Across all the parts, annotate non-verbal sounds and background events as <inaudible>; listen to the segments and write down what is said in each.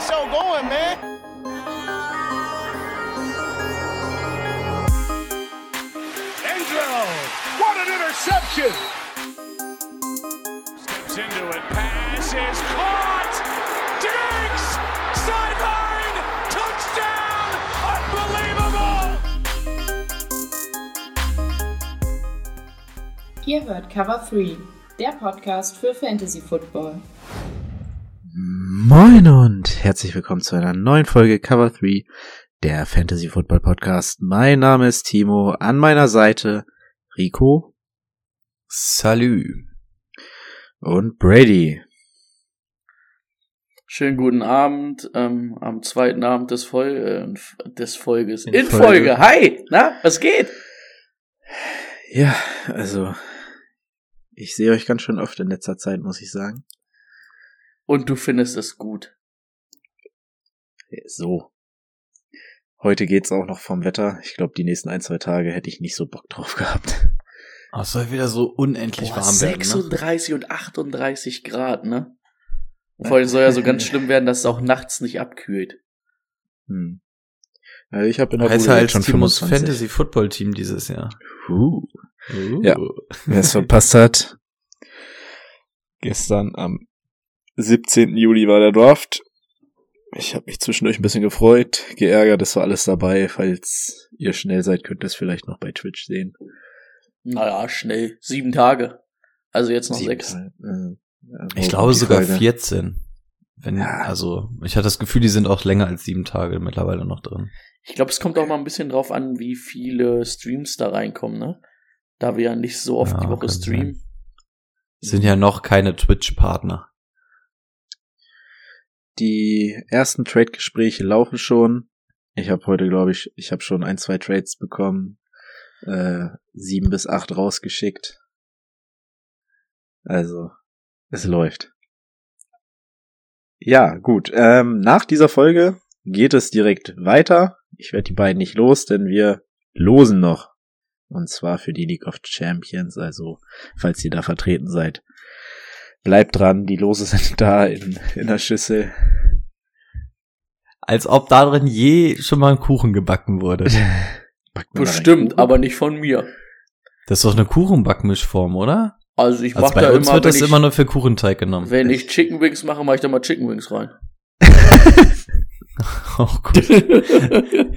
show going, man. Angelo, what an interception! Steps into it, pass is caught! Diggs! Sideline! Touchdown! Unbelievable! Ihr hört Cover 3, der Podcast für Fantasy Football. Moin und herzlich willkommen zu einer neuen Folge Cover 3, der Fantasy Football Podcast. Mein Name ist Timo, an meiner Seite Rico. Salü. Und Brady. Schönen guten Abend ähm, am zweiten Abend des, Fol äh, des Folges. In In, Folge. Folge. Hi, na, was geht? Ja, also ich sehe euch ganz schön oft in letzter Zeit, muss ich sagen. Und du findest es gut. So. Heute geht's auch noch vom Wetter. Ich glaube, die nächsten ein, zwei Tage hätte ich nicht so Bock drauf gehabt. Oh, es soll wieder so unendlich Boah, warm werden. Ne? 36 und 38 Grad, ne? Und vor allem soll ja so ganz schlimm werden, dass es auch nachts nicht abkühlt. Hm. Also ich habe in der Heißt halt schon Timos 25. Fantasy Football Team dieses Jahr. Uh. Uh. Ja. Wer es verpasst hat, gestern am 17. Juli war der Draft. Ich habe mich zwischendurch ein bisschen gefreut, geärgert, es war alles dabei. Falls ihr schnell seid, könnt ihr es vielleicht noch bei Twitch sehen. Naja, schnell. Sieben Tage. Also jetzt noch Sieben sechs. Tage, äh, Ich glaube sogar Frage- 14. Wenn, Ja. also, ich hatte das Gefühl, die sind auch länger als sieben Tage mittlerweile noch drin. Ich glaube, es kommt auch mal ein bisschen drauf an, wie viele Streams da reinkommen, ne? Da wir ja nicht so oft Ja, die Woche streamen. Sind ja noch keine Twitch-Partner. Die ersten Trade-Gespräche laufen schon. Ich habe heute, glaube ich, ich habe schon ein, zwei Trades bekommen. Äh, sieben bis acht rausgeschickt. Also, es läuft. Ja, gut. Ähm, nach dieser Folge geht es direkt weiter. Ich werde die beiden nicht los, denn wir losen noch. Und zwar für die League of Champions. Also, falls ihr da vertreten seid, bleibt dran. Die Lose sind <laughs> da in, in der Schüssel. Als ob darin je schon mal ein Kuchen gebacken wurde. <laughs> Bestimmt, aber nicht von mir. Das ist doch eine Kuchenbackmischform, oder? Also ich Also mach bei da uns immer, wird das ich, immer nur für Kuchenteig genommen. wenn ich Chicken Wings mache, mache ich da mal Chicken Wings rein. <laughs> Auch gut.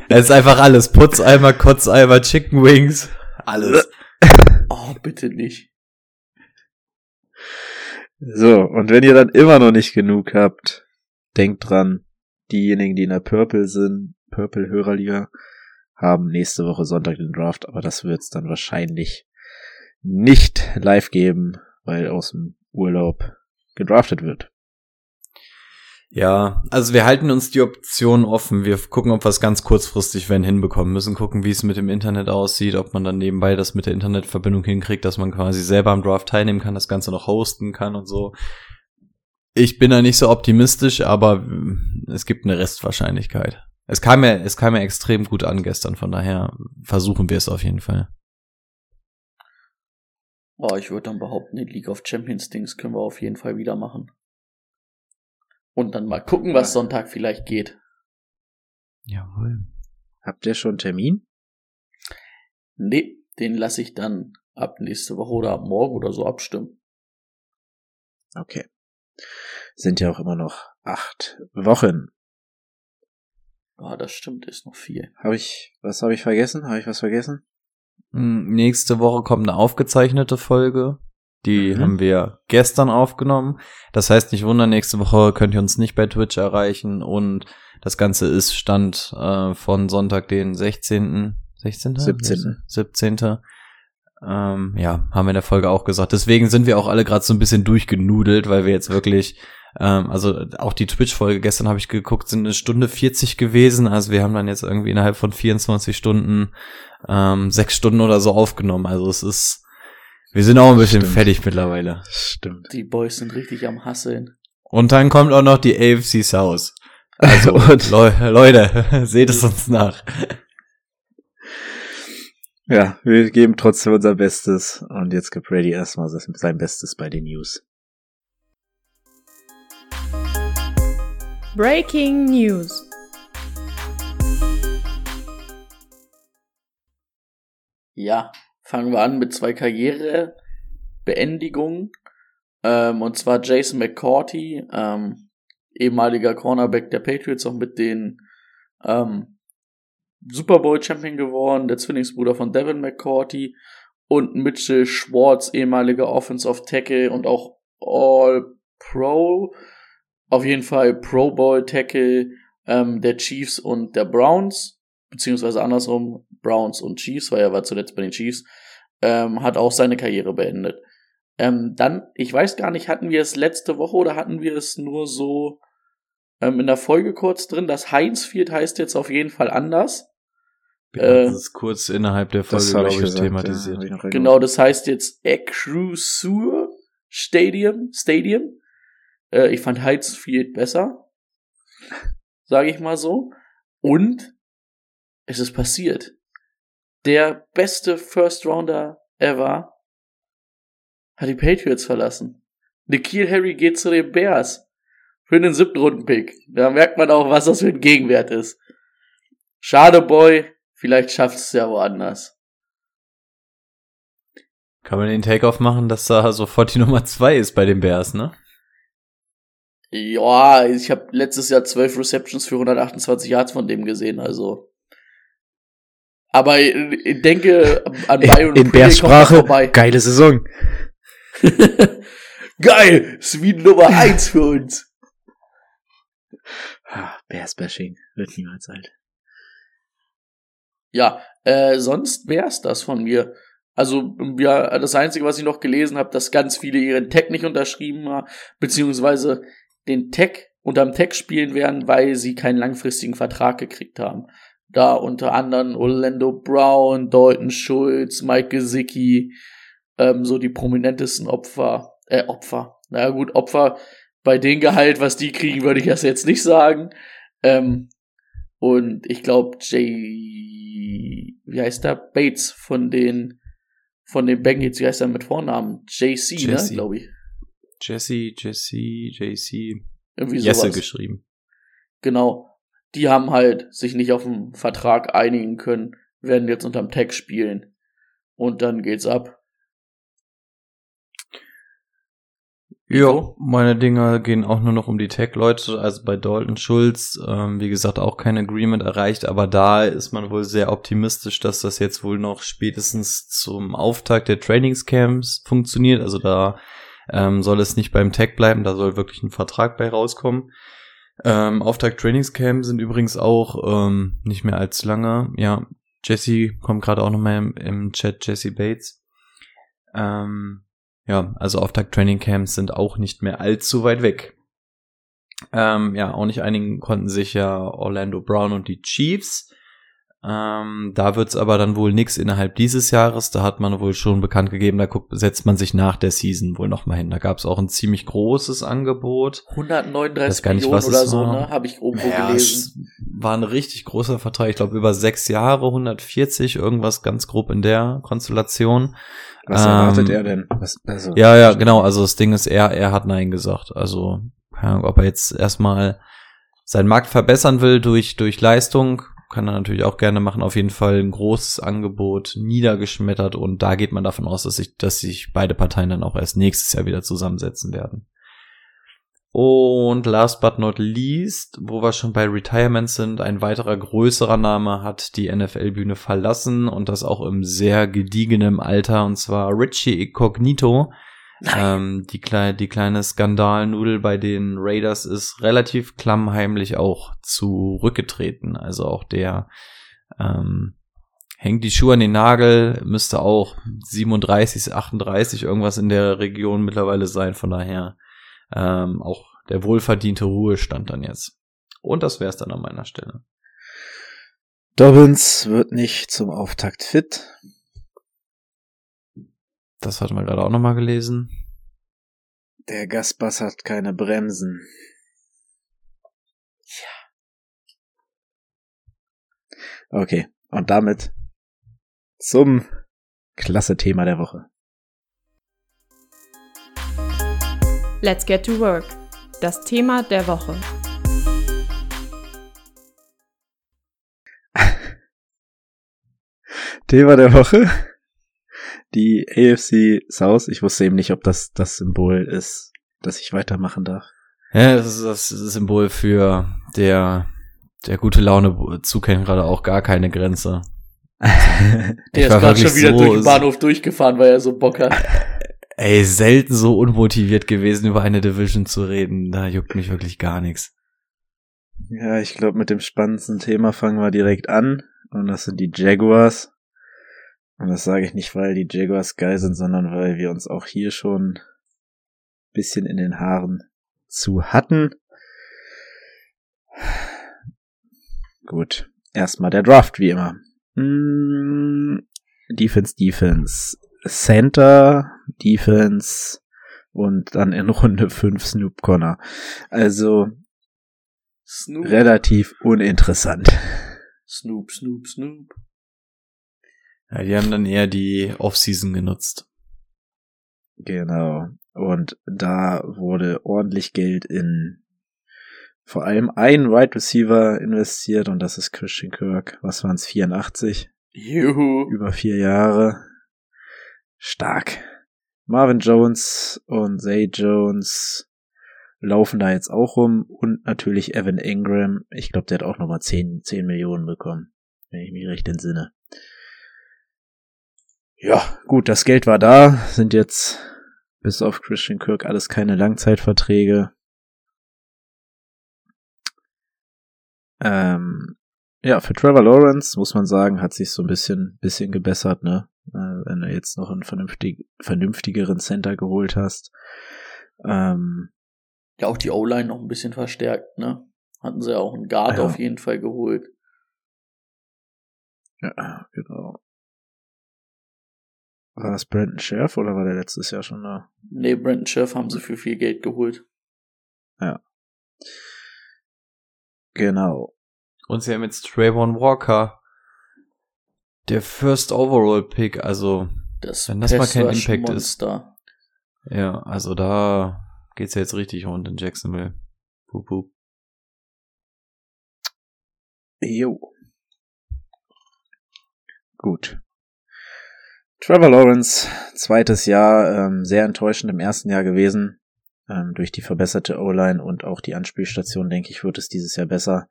Es ist einfach alles. Putzeimer, Kotzeimer, Chicken Wings. Alles. <laughs> oh, bitte nicht. So, und wenn ihr dann immer noch nicht genug habt, denkt dran, diejenigen, die in der Purple sind, Purple Hörerliga, haben nächste Woche Sonntag den Draft, aber das wird's dann wahrscheinlich nicht live geben, weil aus dem Urlaub gedraftet wird. Ja, also wir halten uns die Option offen. Wir gucken, ob wir es ganz kurzfristig wenn hinbekommen müssen, gucken, wie es mit dem Internet aussieht, ob man dann nebenbei das mit der Internetverbindung hinkriegt, dass man quasi selber am Draft teilnehmen kann, das Ganze noch hosten kann und so. Ich bin da nicht so optimistisch, aber mm, es gibt eine Restwahrscheinlichkeit. Es kam ja, es kam ja extrem gut an gestern, von daher versuchen wir es auf jeden Fall. Oh, ich würde dann behaupten, die League of Champions Dings können wir auf jeden Fall wieder machen. Und dann mal gucken, was Sonntag vielleicht geht. Jawohl. Habt ihr schon einen Termin? Nee, den lasse ich dann ab nächste Woche oder ab morgen oder so abstimmen. Okay. Sind ja auch immer noch acht Wochen. Ah, das stimmt, ist noch viel. Habe ich, was habe ich vergessen? Habe ich was vergessen? Mm, Nächste Woche kommt eine aufgezeichnete Folge. Die Mhm. haben wir gestern aufgenommen. Das heißt, nicht wundern, nächste Woche könnt ihr uns nicht bei Twitch erreichen. Und das Ganze ist Stand äh, von Sonntag, den 16. 16. 17.. 17. Ähm, ja, haben wir in der Folge auch gesagt. Deswegen sind wir auch alle gerade so ein bisschen durchgenudelt, weil wir jetzt wirklich, ähm, also auch die Twitch-Folge gestern habe ich geguckt, sind eine Stunde 40 gewesen. Also wir haben dann jetzt irgendwie innerhalb von 24 Stunden ähm, sechs Stunden oder so aufgenommen. Also es ist, wir sind auch ein bisschen Stimmt. fertig mittlerweile. Stimmt. Die Boys sind richtig am Hasseln. Und dann kommt auch noch die AFC South. Also, <laughs> Leute, <laughs> seht es uns nach. Ja, wir geben trotzdem unser Bestes. Und jetzt gibt Brady erstmal sein Bestes bei den News. Breaking News. Ja, fangen wir an mit zwei Karrierebeendigungen. Ähm, und zwar Jason McCourty, ähm, ehemaliger Cornerback der Patriots, auch mit den ähm, Super Bowl Champion geworden, der Zwillingsbruder von Devin McCourty und Mitchell Schwartz, ehemaliger Offensive Tackle und auch All Pro, auf jeden Fall Pro Bowl Tackle ähm, der Chiefs und der Browns, beziehungsweise andersrum, Browns und Chiefs, weil er war zuletzt bei den Chiefs, ähm, hat auch seine Karriere beendet. Ähm, dann, ich weiß gar nicht, hatten wir es letzte Woche oder hatten wir es nur so ähm, in der Folge kurz drin? Das Heinz Field heißt jetzt auf jeden Fall anders. Ja, Äh, das ist kurz innerhalb der Folge, glaube ich ich, gesagt, thematisiert. Ja, Genau, das heißt jetzt Acrusur Stadium, Stadium. Äh, ich fand Heizfield besser. Sage ich mal so. Und es ist passiert. Der beste First Rounder ever hat die Patriots verlassen. Nikhil Harry geht zu den Bears. Für den siebten Rundenpick. Da merkt man auch, was das für ein Gegenwert ist. Schade, Boy. Vielleicht schafft es ja woanders. Kann man den Takeoff machen, dass da sofort die <laughs> Nummer zwei ist bei den Bears, ne? Ja, ich habe letztes Jahr 12 Receptions für 128 Yards von dem gesehen, also. Aber ich denke an Byron In, in Pringle Bears kommt Sprache, vorbei. geile Saison. <laughs> Geil! Sweden Nummer 1 für uns. Ah, Bears Bashing wird niemals alt. Ja, äh, sonst wär's das von mir. Also, ja, das Einzige, was ich noch gelesen habe, dass ganz viele ihren Tag nicht unterschrieben haben, beziehungsweise den Tag unterm Tag spielen werden, weil sie keinen langfristigen Vertrag gekriegt haben. Da unter anderem Orlando Brown, Dalton Schulz, Mike Gesicki, ähm, so die prominentesten Opfer, äh, Opfer. Na gut, Opfer, bei dem Gehalt, was die kriegen, würde ich das jetzt nicht sagen. Ähm, und ich glaube, Jay, wie heißt der? Bates von den, von den Bengals, wie heißt er mit Vornamen? JC, ne, glaube ich. Jesse, Jesse, JC, Irgendwie Jesse sowas. geschrieben. Genau. Die haben halt sich nicht auf einen Vertrag einigen können, werden jetzt unterm Tag spielen. Und dann geht's ab. Ja, meine Dinger gehen auch nur noch um die Tech-Leute. Also bei Dalton Schulz, ähm, wie gesagt, auch kein Agreement erreicht, aber da ist man wohl sehr optimistisch, dass das jetzt wohl noch spätestens zum Auftakt der Trainingscamps funktioniert. Also da ähm, soll es nicht beim Tech bleiben, da soll wirklich ein Vertrag bei rauskommen. Ähm, Auftakt Trainingscamp sind übrigens auch ähm, nicht mehr allzu lange. Ja, Jesse kommt gerade auch nochmal im, im Chat, Jesse Bates. Ähm, ja, also Auftakt Training Camps sind auch nicht mehr allzu weit weg. Ähm, ja, auch nicht einigen konnten sich ja Orlando Brown und die Chiefs. Ähm, da wird's aber dann wohl nix innerhalb dieses Jahres. Da hat man wohl schon bekannt gegeben, da guckt, setzt man sich nach der Season wohl nochmal hin. Da gab's auch ein ziemlich großes Angebot. 139 Weiß gar nicht, Millionen oder so, war. ne? Habe ich irgendwo Ja, gelesen. es war ein richtig großer Vertrag. Ich glaube über sechs Jahre, 140, irgendwas ganz grob in der Konstellation. Was Ähm, erwartet er denn? Was, also, Ja, ja, genau. Also das Ding ist, er, er hat Nein gesagt. Also, keine Ahnung, ob er jetzt erstmal seinen Markt verbessern will durch, durch Leistung, kann er natürlich auch gerne machen. Auf jeden Fall ein großes Angebot niedergeschmettert und da geht man davon aus, dass sich, dass sich beide Parteien dann auch erst nächstes Jahr wieder zusammensetzen werden. Und last but not least, wo wir schon bei Retirement sind, ein weiterer größerer Name hat die NFL-Bühne verlassen und das auch im sehr gediegenen Alter, und zwar Richie Incognito. Ähm, die, klei die kleine Skandalnudel bei den Raiders ist relativ klammheimlich auch zurückgetreten. Also auch der ähm, hängt die Schuhe an den Nagel, müsste auch 37, 38 irgendwas in der Region mittlerweile sein. Von daher ähm, auch der wohlverdiente Ruhestand dann jetzt. Und das wär's dann an meiner Stelle. Dobbins wird nicht zum Auftakt fit. Das hatten wir gerade auch nochmal gelesen. Der Gaspass hat keine Bremsen. Ja. Okay, und damit zum klasse Thema der Woche. Let's Get to Work. Das Thema der Woche. <laughs> Thema der Woche. Die AFC South. Ich wusste eben nicht, ob das das Symbol ist, dass ich weitermachen darf. Ja, das ist das Symbol für der, der gute Laune Zug kennt gerade auch gar keine Grenze. <laughs> der ist gerade schon wieder so durch den Bahnhof durchgefahren, weil er so Bock hat. <laughs> Ey, selten so unmotiviert gewesen, über eine Division zu reden. Da juckt mich wirklich gar nichts. Ja, ich glaube, mit dem spannendsten Thema fangen wir direkt an. Und das sind die Jaguars. Und das sage ich nicht, weil die Jaguars geil sind, sondern weil wir uns auch hier schon bisschen in den Haaren zu hatten. Gut. Erstmal der Draft, wie immer. Mm, Defense, Defense. Center, Defense und dann in Runde 5 Snoop Connor. Also Snoop. relativ uninteressant. Snoop, Snoop, Snoop. Ja, die haben dann eher die Offseason genutzt. Genau. Und da wurde ordentlich Geld in vor allem einen Wide right Receiver investiert und das ist Christian Kirk. Was waren es? 84? Juhu. Über vier Jahre. Stark. Marvin Jones und Zay Jones laufen da jetzt auch rum und natürlich Evan Ingram. Ich glaube, der hat auch nochmal 10, 10 Millionen bekommen, wenn ich mich recht entsinne. Ja, gut, das Geld war da, sind jetzt bis auf Christian Kirk alles keine Langzeitverträge. Ähm, ja, für Trevor Lawrence muss man sagen, hat sich so ein bisschen, bisschen gebessert, ne? Äh, wenn du jetzt noch einen vernünftig, vernünftigeren Center geholt hast. Ähm, Ja, auch die O-Line noch ein bisschen verstärkt, ne? Hatten sie ja auch einen Guard Ja. auf jeden Fall geholt. ja, genau. War das Brandon Sheriff oder war der letztes Jahr schon da? Nee, Brandon Scherf haben sie für viel Geld geholt. Genau. Und sie haben jetzt Trayvon Walker. Der First Overall Pick, also, Das, Wenn das mal kein Impact ist. Monster. ja, also da geht's ja jetzt richtig rund in Jacksonville. Pup, pup. Jo. Gut. Trevor Lawrence, zweites Jahr, ähm, sehr enttäuschend im ersten Jahr gewesen. Ähm, durch die verbesserte O-Line und auch die Anspielstation, denke ich, wird es dieses Jahr besser.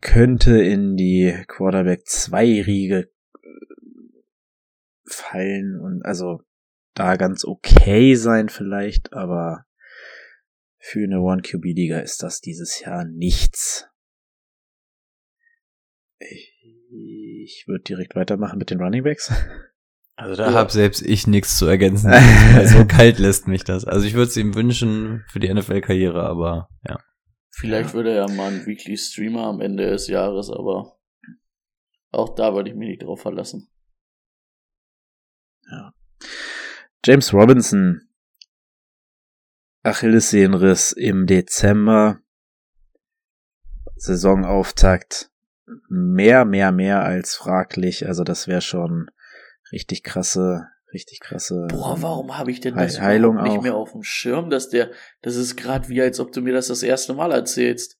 Könnte in die Quarterback 2 Riege fallen und also da ganz okay sein vielleicht, aber für eine One-QB-Liga ist das dieses Jahr nichts. Ich, würde direkt weitermachen mit den Running Backs. <laughs> Also da Ja. hab selbst ich nichts zu ergänzen. <laughs> So kalt lässt mich das. Also ich würde es ihm wünschen für die NFL-Karriere, aber ja. Vielleicht würde er mal einen Weekly Streamer am Ende des Jahres, aber auch da würde ich mich nicht drauf verlassen. James Robinson. Achillessehnenriss im Dezember. Saisonauftakt. Mehr, mehr, mehr als fraglich. Also das wäre schon richtig krasse, richtig krasse. Boah, warum habe ich denn das Heilung nicht auch. mehr auf dem Schirm, dass der, das ist gerade wie, als ob du mir das das erste Mal erzählst.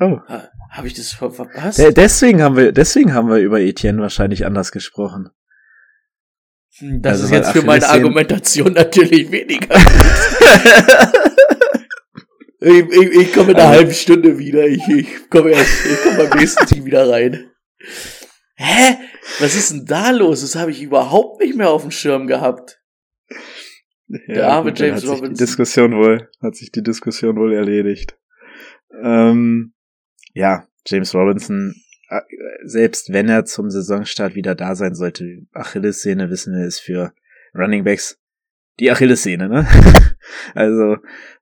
Oh. Ha, habe ich das ver verpasst? De deswegen haben wir, deswegen haben wir über Etienne wahrscheinlich anders gesprochen. Hm, das also ist jetzt für meine Argumentation <laughs> natürlich weniger. <laughs> ich, ich, ich komme in einer Also- halben Stunde wieder. Ich, ich komme erst, ich komme beim nächsten Team wieder rein. Hä? Was ist denn da los? Das habe ich überhaupt nicht mehr auf dem Schirm gehabt. Der arme dann James hat sich Robinson. Die Diskussion wohl, hat sich die Diskussion wohl erledigt. Ähm, ja, James Robinson, äh, selbst wenn er zum Saisonstart wieder da sein sollte, Achillessehne wissen wir ist für Running Backs die Achillessehne, ne? <laughs> also,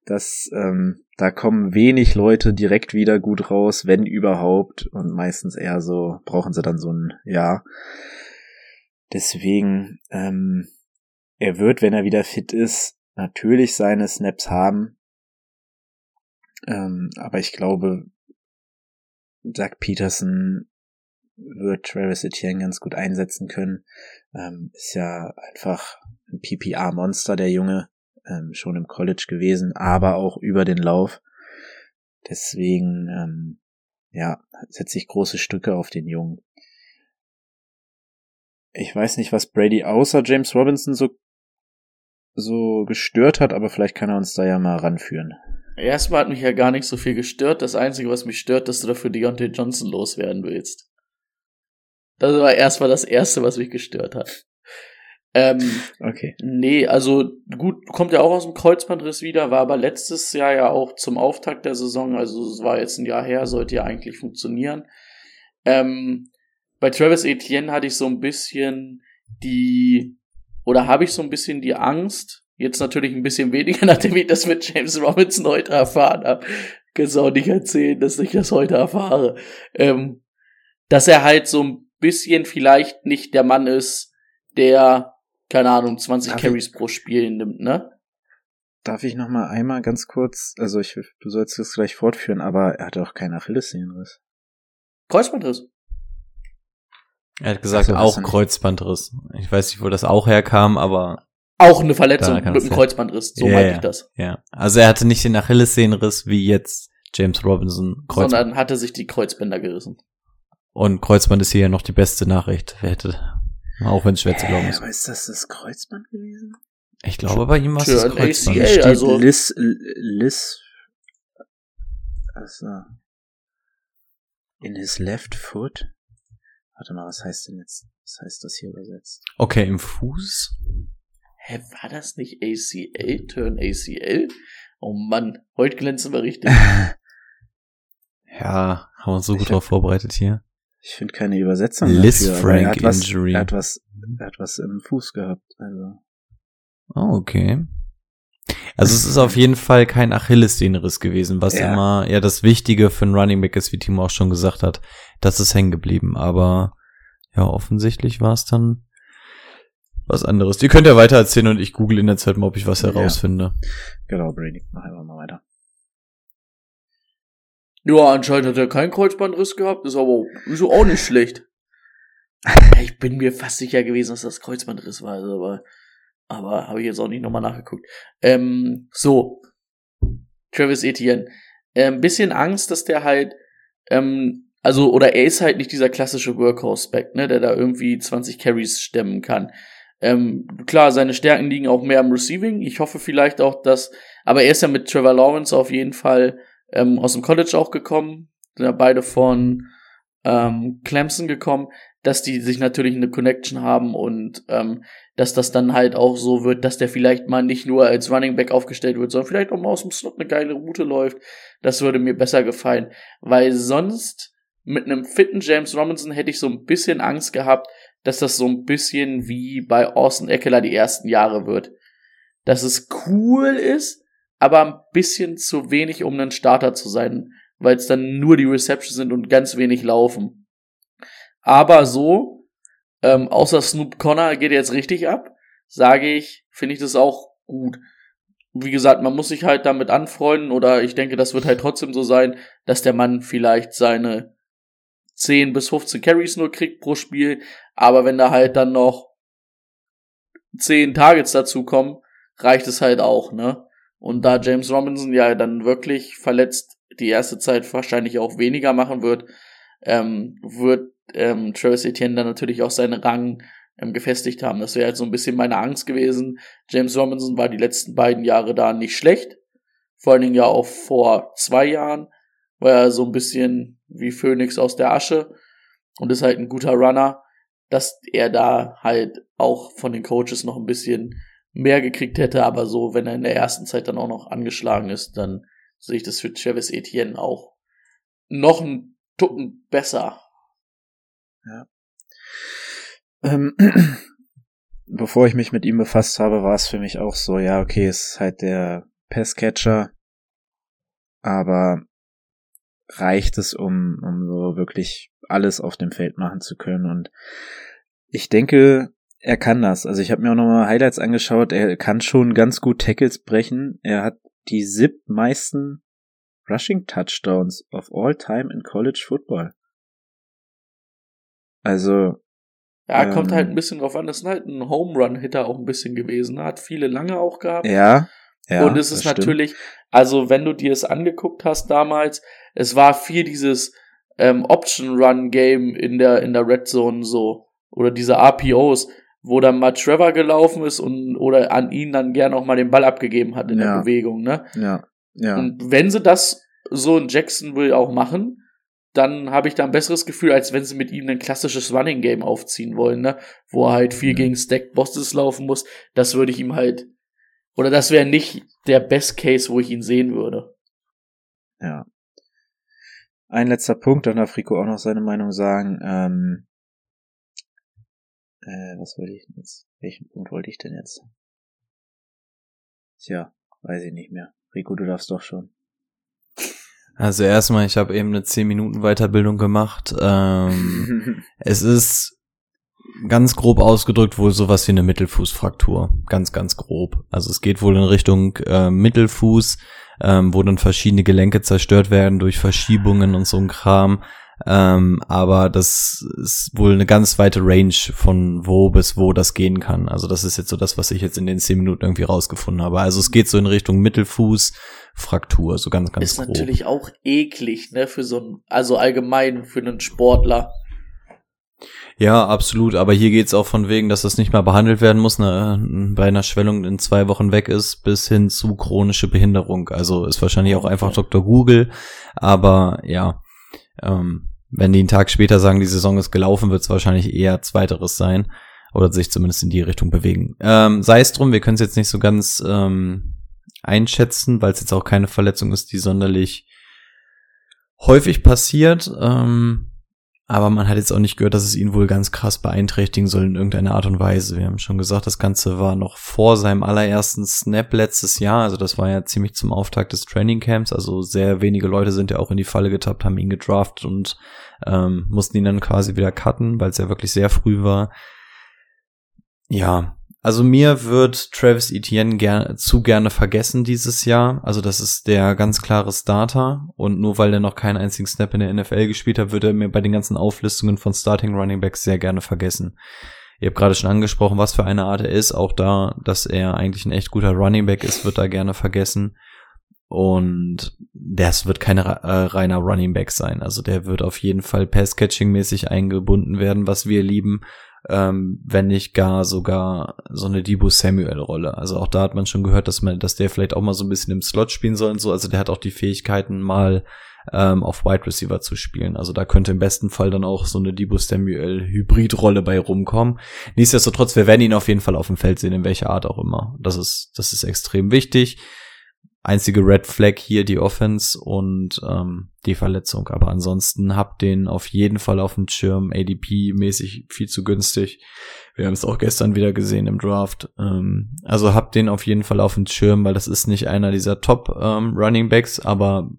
das, ähm, da kommen wenig Leute direkt wieder gut raus, wenn überhaupt, und meistens eher so, brauchen sie dann so ein Jahr. Deswegen, ähm, er wird, wenn er wieder fit ist, natürlich seine Snaps haben. Ähm, aber ich glaube, Doug Peterson wird Travis Etienne ganz gut einsetzen können. Ähm, ist ja einfach ein PPR-Monster, der Junge, ähm, schon im College gewesen, aber auch über den Lauf. Deswegen, ähm, ja, setze ich große Stücke auf den Jungen. ich weiß nicht, was Brady außer James Robinson so, so gestört hat, aber vielleicht kann er uns da ja mal ranführen. Erstmal hat mich ja gar nicht so viel gestört. Das Einzige, was mich stört, dass du dafür Deontay Johnson loswerden willst. Das war erstmal das Erste, was mich gestört hat. Ähm, Okay. nee, also gut, kommt ja auch aus dem Kreuzbandriss wieder, war aber letztes Jahr ja auch zum Auftakt der Saison, also es war jetzt ein Jahr her, sollte ja eigentlich funktionieren. Ähm, bei Travis Etienne hatte ich so ein bisschen die, oder habe ich so ein bisschen die Angst, jetzt natürlich ein bisschen weniger, <laughs> nachdem ich das mit James Robinson heute erfahren habe. Kannst du auch nicht erzählen, dass ich das heute erfahre. Ähm, dass er halt so ein bisschen vielleicht nicht der Mann ist, der, keine Ahnung, 20 Darf Carries pro Spiel nimmt, ne? Darf ich noch mal einmal ganz kurz, also ich, du sollst das gleich fortführen, aber er hatte auch keinen Achillessehnenriss. Kreuzbandriss. Er hat gesagt, Ach so, das auch Kreuzbandriss. Ich weiß nicht, wo das auch herkam, aber Auch eine Verletzung mit einem. Kreuzbandriss, so Ja, meinte ich das. ja. Also er hatte nicht den Achillessehnenriss wie jetzt James Robinson Kreuzband. Sondern hatte sich die Kreuzbänder gerissen. Und Kreuzband ist hier ja noch die beste Nachricht. Wer hätte, auch wenn es schwer zu glauben ist. aber ist das das Kreuzband gewesen? Ich glaube, bei ihm war es das Kreuzband. ACL. Steht also- Liz, Liz, also, in his left foot? Warte mal, was heißt denn jetzt, was heißt das hier übersetzt? Okay, im Fuß? Hä, war das nicht ACL? Turn ACL? Oh Mann, heute glänzen wir richtig. <laughs> Ja, haben wir uns so Ich gut hab- drauf vorbereitet hier. Ich finde keine Übersetzung Liz dafür, Frank er hat was, Injury. Er hat was, er hat was im Fuß gehabt, also. Oh, okay. Also es ist auf jeden Fall kein Achillessehnenriss gewesen, was Ja. immer ja das Wichtige für einen Running Back ist, wie Timo auch schon gesagt hat. Das ist hängen geblieben, aber ja, offensichtlich war es dann was anderes. Ihr könnt ja weiter erzählen und ich google in der Zeit mal, ob ich was Ja. herausfinde. Genau, Brady, mach einfach mal weiter. Ja, anscheinend hat er keinen Kreuzbandriss gehabt, ist aber ist auch nicht schlecht. <laughs> Ich bin mir fast sicher gewesen, dass das Kreuzbandriss war, also, aber, aber habe ich jetzt auch nicht nochmal nachgeguckt. Ähm, so, Travis Etienne. Ähm, bisschen Angst, dass der halt, ähm, also, oder er ist halt nicht dieser klassische Workhorse-Back, ne, der da irgendwie 20 Carries stemmen kann. Ähm, klar, seine Stärken liegen auch mehr am Receiving. Ich hoffe vielleicht auch, dass, aber er ist ja mit Trevor Lawrence auf jeden Fall ähm, aus dem College auch gekommen, sind ja beide von ähm, Clemson gekommen, dass die sich natürlich eine Connection haben und ähm, dass das dann halt auch so wird, dass der vielleicht mal nicht nur als Running Back aufgestellt wird, sondern vielleicht auch mal aus dem Slot eine geile Route läuft. Das würde mir besser gefallen, weil sonst mit einem fitten James Robinson hätte ich so ein bisschen Angst gehabt, dass das so ein bisschen wie bei Austin Eckler die ersten Jahre wird. Dass es cool ist, aber ein bisschen zu wenig, um ein Starter zu sein, weil es dann nur die Receptions sind und ganz wenig laufen. Aber so, ähm, außer Snoop Connor geht jetzt richtig ab, sage ich, finde ich das auch gut. Wie gesagt, man muss sich halt damit anfreunden oder ich denke, das wird halt trotzdem so sein, dass der Mann vielleicht seine 10 bis 15 Carries nur kriegt pro Spiel, aber wenn da halt dann noch 10 Targets dazu kommen, reicht es halt auch, ne? Und da James Robinson ja dann wirklich verletzt die erste Zeit wahrscheinlich auch weniger machen wird, ähm, wird ähm, Travis Etienne dann natürlich auch seinen Rang ähm, gefestigt haben. Das wäre halt so ein bisschen meine Angst gewesen. James Robinson war die letzten beiden Jahre da nicht schlecht. Vor allen Dingen ja auch vor zwei Jahren war er so ein bisschen wie Phoenix aus der Asche und ist halt ein guter Runner, dass er da halt auch von den Coaches noch ein bisschen mehr gekriegt hätte, aber so, wenn er in der ersten Zeit dann auch noch angeschlagen ist, dann sehe ich das für Travis Etienne auch noch einen Tucken besser. Ähm, <clears throat> bevor ich mich mit ihm befasst habe, war es für mich auch so, ja, okay, es ist halt der Passcatcher, aber reicht es, um, um so wirklich alles auf dem Feld machen zu können und ich denke, er kann das. Also ich habe mir auch nochmal Highlights angeschaut, er kann schon ganz gut Tackles brechen. Er hat die sieb meisten Rushing Touchdowns of all time in College Football. Also, Ja, Ähm. kommt halt ein bisschen drauf an, das ist halt ein Home Run Hitter auch ein bisschen gewesen, hat viele lange auch gehabt. ja. ja und es ist das stimmt. natürlich, also wenn du dir es angeguckt hast damals, es war viel dieses ähm, Option Run Game in der in der Red Zone so. oder diese RPOs, wo dann mal Trevor gelaufen ist und oder an ihn dann gern auch mal den Ball abgegeben hat in Ja. der Bewegung, ne? Ja, ja. Und wenn sie das so in Jacksonville auch machen, dann habe ich da ein besseres Gefühl, als wenn sie mit ihm ein klassisches Running Game aufziehen wollen, ne? Wo er halt viel Mhm. gegen Stack Bosses laufen muss. Das würde ich ihm halt, oder das wäre nicht der Best Case, wo ich ihn sehen würde. Ja. Ein letzter Punkt, dann darf Rico auch noch seine Meinung sagen. Ähm, äh, was wollte ich denn jetzt? Welchen Punkt wollte ich denn jetzt? Tja, weiß ich nicht mehr. Rico, du darfst doch schon. <laughs> Also erstmal, ich habe eben eine 10 Minuten Weiterbildung gemacht. Ähm, <laughs> es ist ganz grob ausgedrückt wohl sowas wie eine Mittelfußfraktur. Ganz, ganz grob. Also es geht wohl in Richtung äh, Mittelfuß, ähm, wo dann verschiedene Gelenke zerstört werden durch Verschiebungen und so ein Kram. Ähm, aber das ist wohl eine ganz weite Range von wo bis wo das gehen kann. Also das ist jetzt so das, was ich jetzt in den 10 Minuten irgendwie rausgefunden habe. Also es geht so in Richtung Mittelfußfraktur, so ganz, ganz ist grob. natürlich auch eklig, ne, für so ein, also allgemein für einen Sportler. Ja, absolut. Aber hier geht's auch von wegen, dass das nicht mal behandelt werden muss, ne, bei einer Schwellung in zwei Wochen weg ist, bis hin zu chronische Behinderung. Also ist wahrscheinlich auch einfach Dr. Google. Aber ja, ähm, wenn die einen Tag später sagen, die Saison ist gelaufen, wird's wahrscheinlich eher zweiteres sein. Oder sich zumindest in die Richtung bewegen. Ähm, Sei es drum, wir können es jetzt nicht so ganz ähm, einschätzen, weil es jetzt auch keine Verletzung ist, die sonderlich häufig passiert. Ähm, aber man hat jetzt auch nicht gehört, dass es ihn wohl ganz krass beeinträchtigen soll in irgendeiner Art und Weise. Wir haben schon gesagt, das Ganze war noch vor seinem allerersten Snap letztes Jahr. Also das war ja ziemlich zum Auftakt des Trainingcamps. Also sehr wenige Leute sind ja auch in die Falle getappt, haben ihn gedraftet und ähm, mussten ihn dann quasi wieder cutten, weil es ja wirklich sehr früh war. Ja, also mir wird Travis Etienne ger zu gerne vergessen dieses Jahr. Also das ist der ganz klare Starter und nur weil er noch keinen einzigen Snap in der NFL gespielt hat, wird er mir bei den ganzen Auflistungen von Starting Running Backs sehr gerne vergessen. Ihr habt gerade schon angesprochen, was für eine Art er ist. Auch da, dass er eigentlich ein echt guter Running Back ist, wird da gerne vergessen. Und das wird kein äh, reiner Running Back sein. Also der wird auf jeden Fall Pass-Catching-mäßig eingebunden werden, was wir lieben ähm, wenn nicht gar sogar so eine Debo Samuel-Rolle. Also auch da hat man schon gehört, dass man, dass der vielleicht auch mal so ein bisschen im Slot spielen soll und so. Also der hat auch die Fähigkeiten, mal ähm, auf Wide Receiver zu spielen. Also da könnte im besten Fall dann auch so eine Debo Samuel-Hybrid-Rolle bei rumkommen. Nichtsdestotrotz, wir werden ihn auf jeden Fall auf dem Feld sehen, in welcher Art auch immer. Das ist, das ist extrem wichtig einzige Red Flag hier die Offense und ähm, die Verletzung. Aber ansonsten habt den auf jeden Fall auf dem Schirm, ADP-mäßig viel zu günstig. Wir haben es auch gestern wieder gesehen im Draft. Ähm, also habt den auf jeden Fall auf dem Schirm, weil das ist nicht einer dieser Top ähm, Running Backs, aber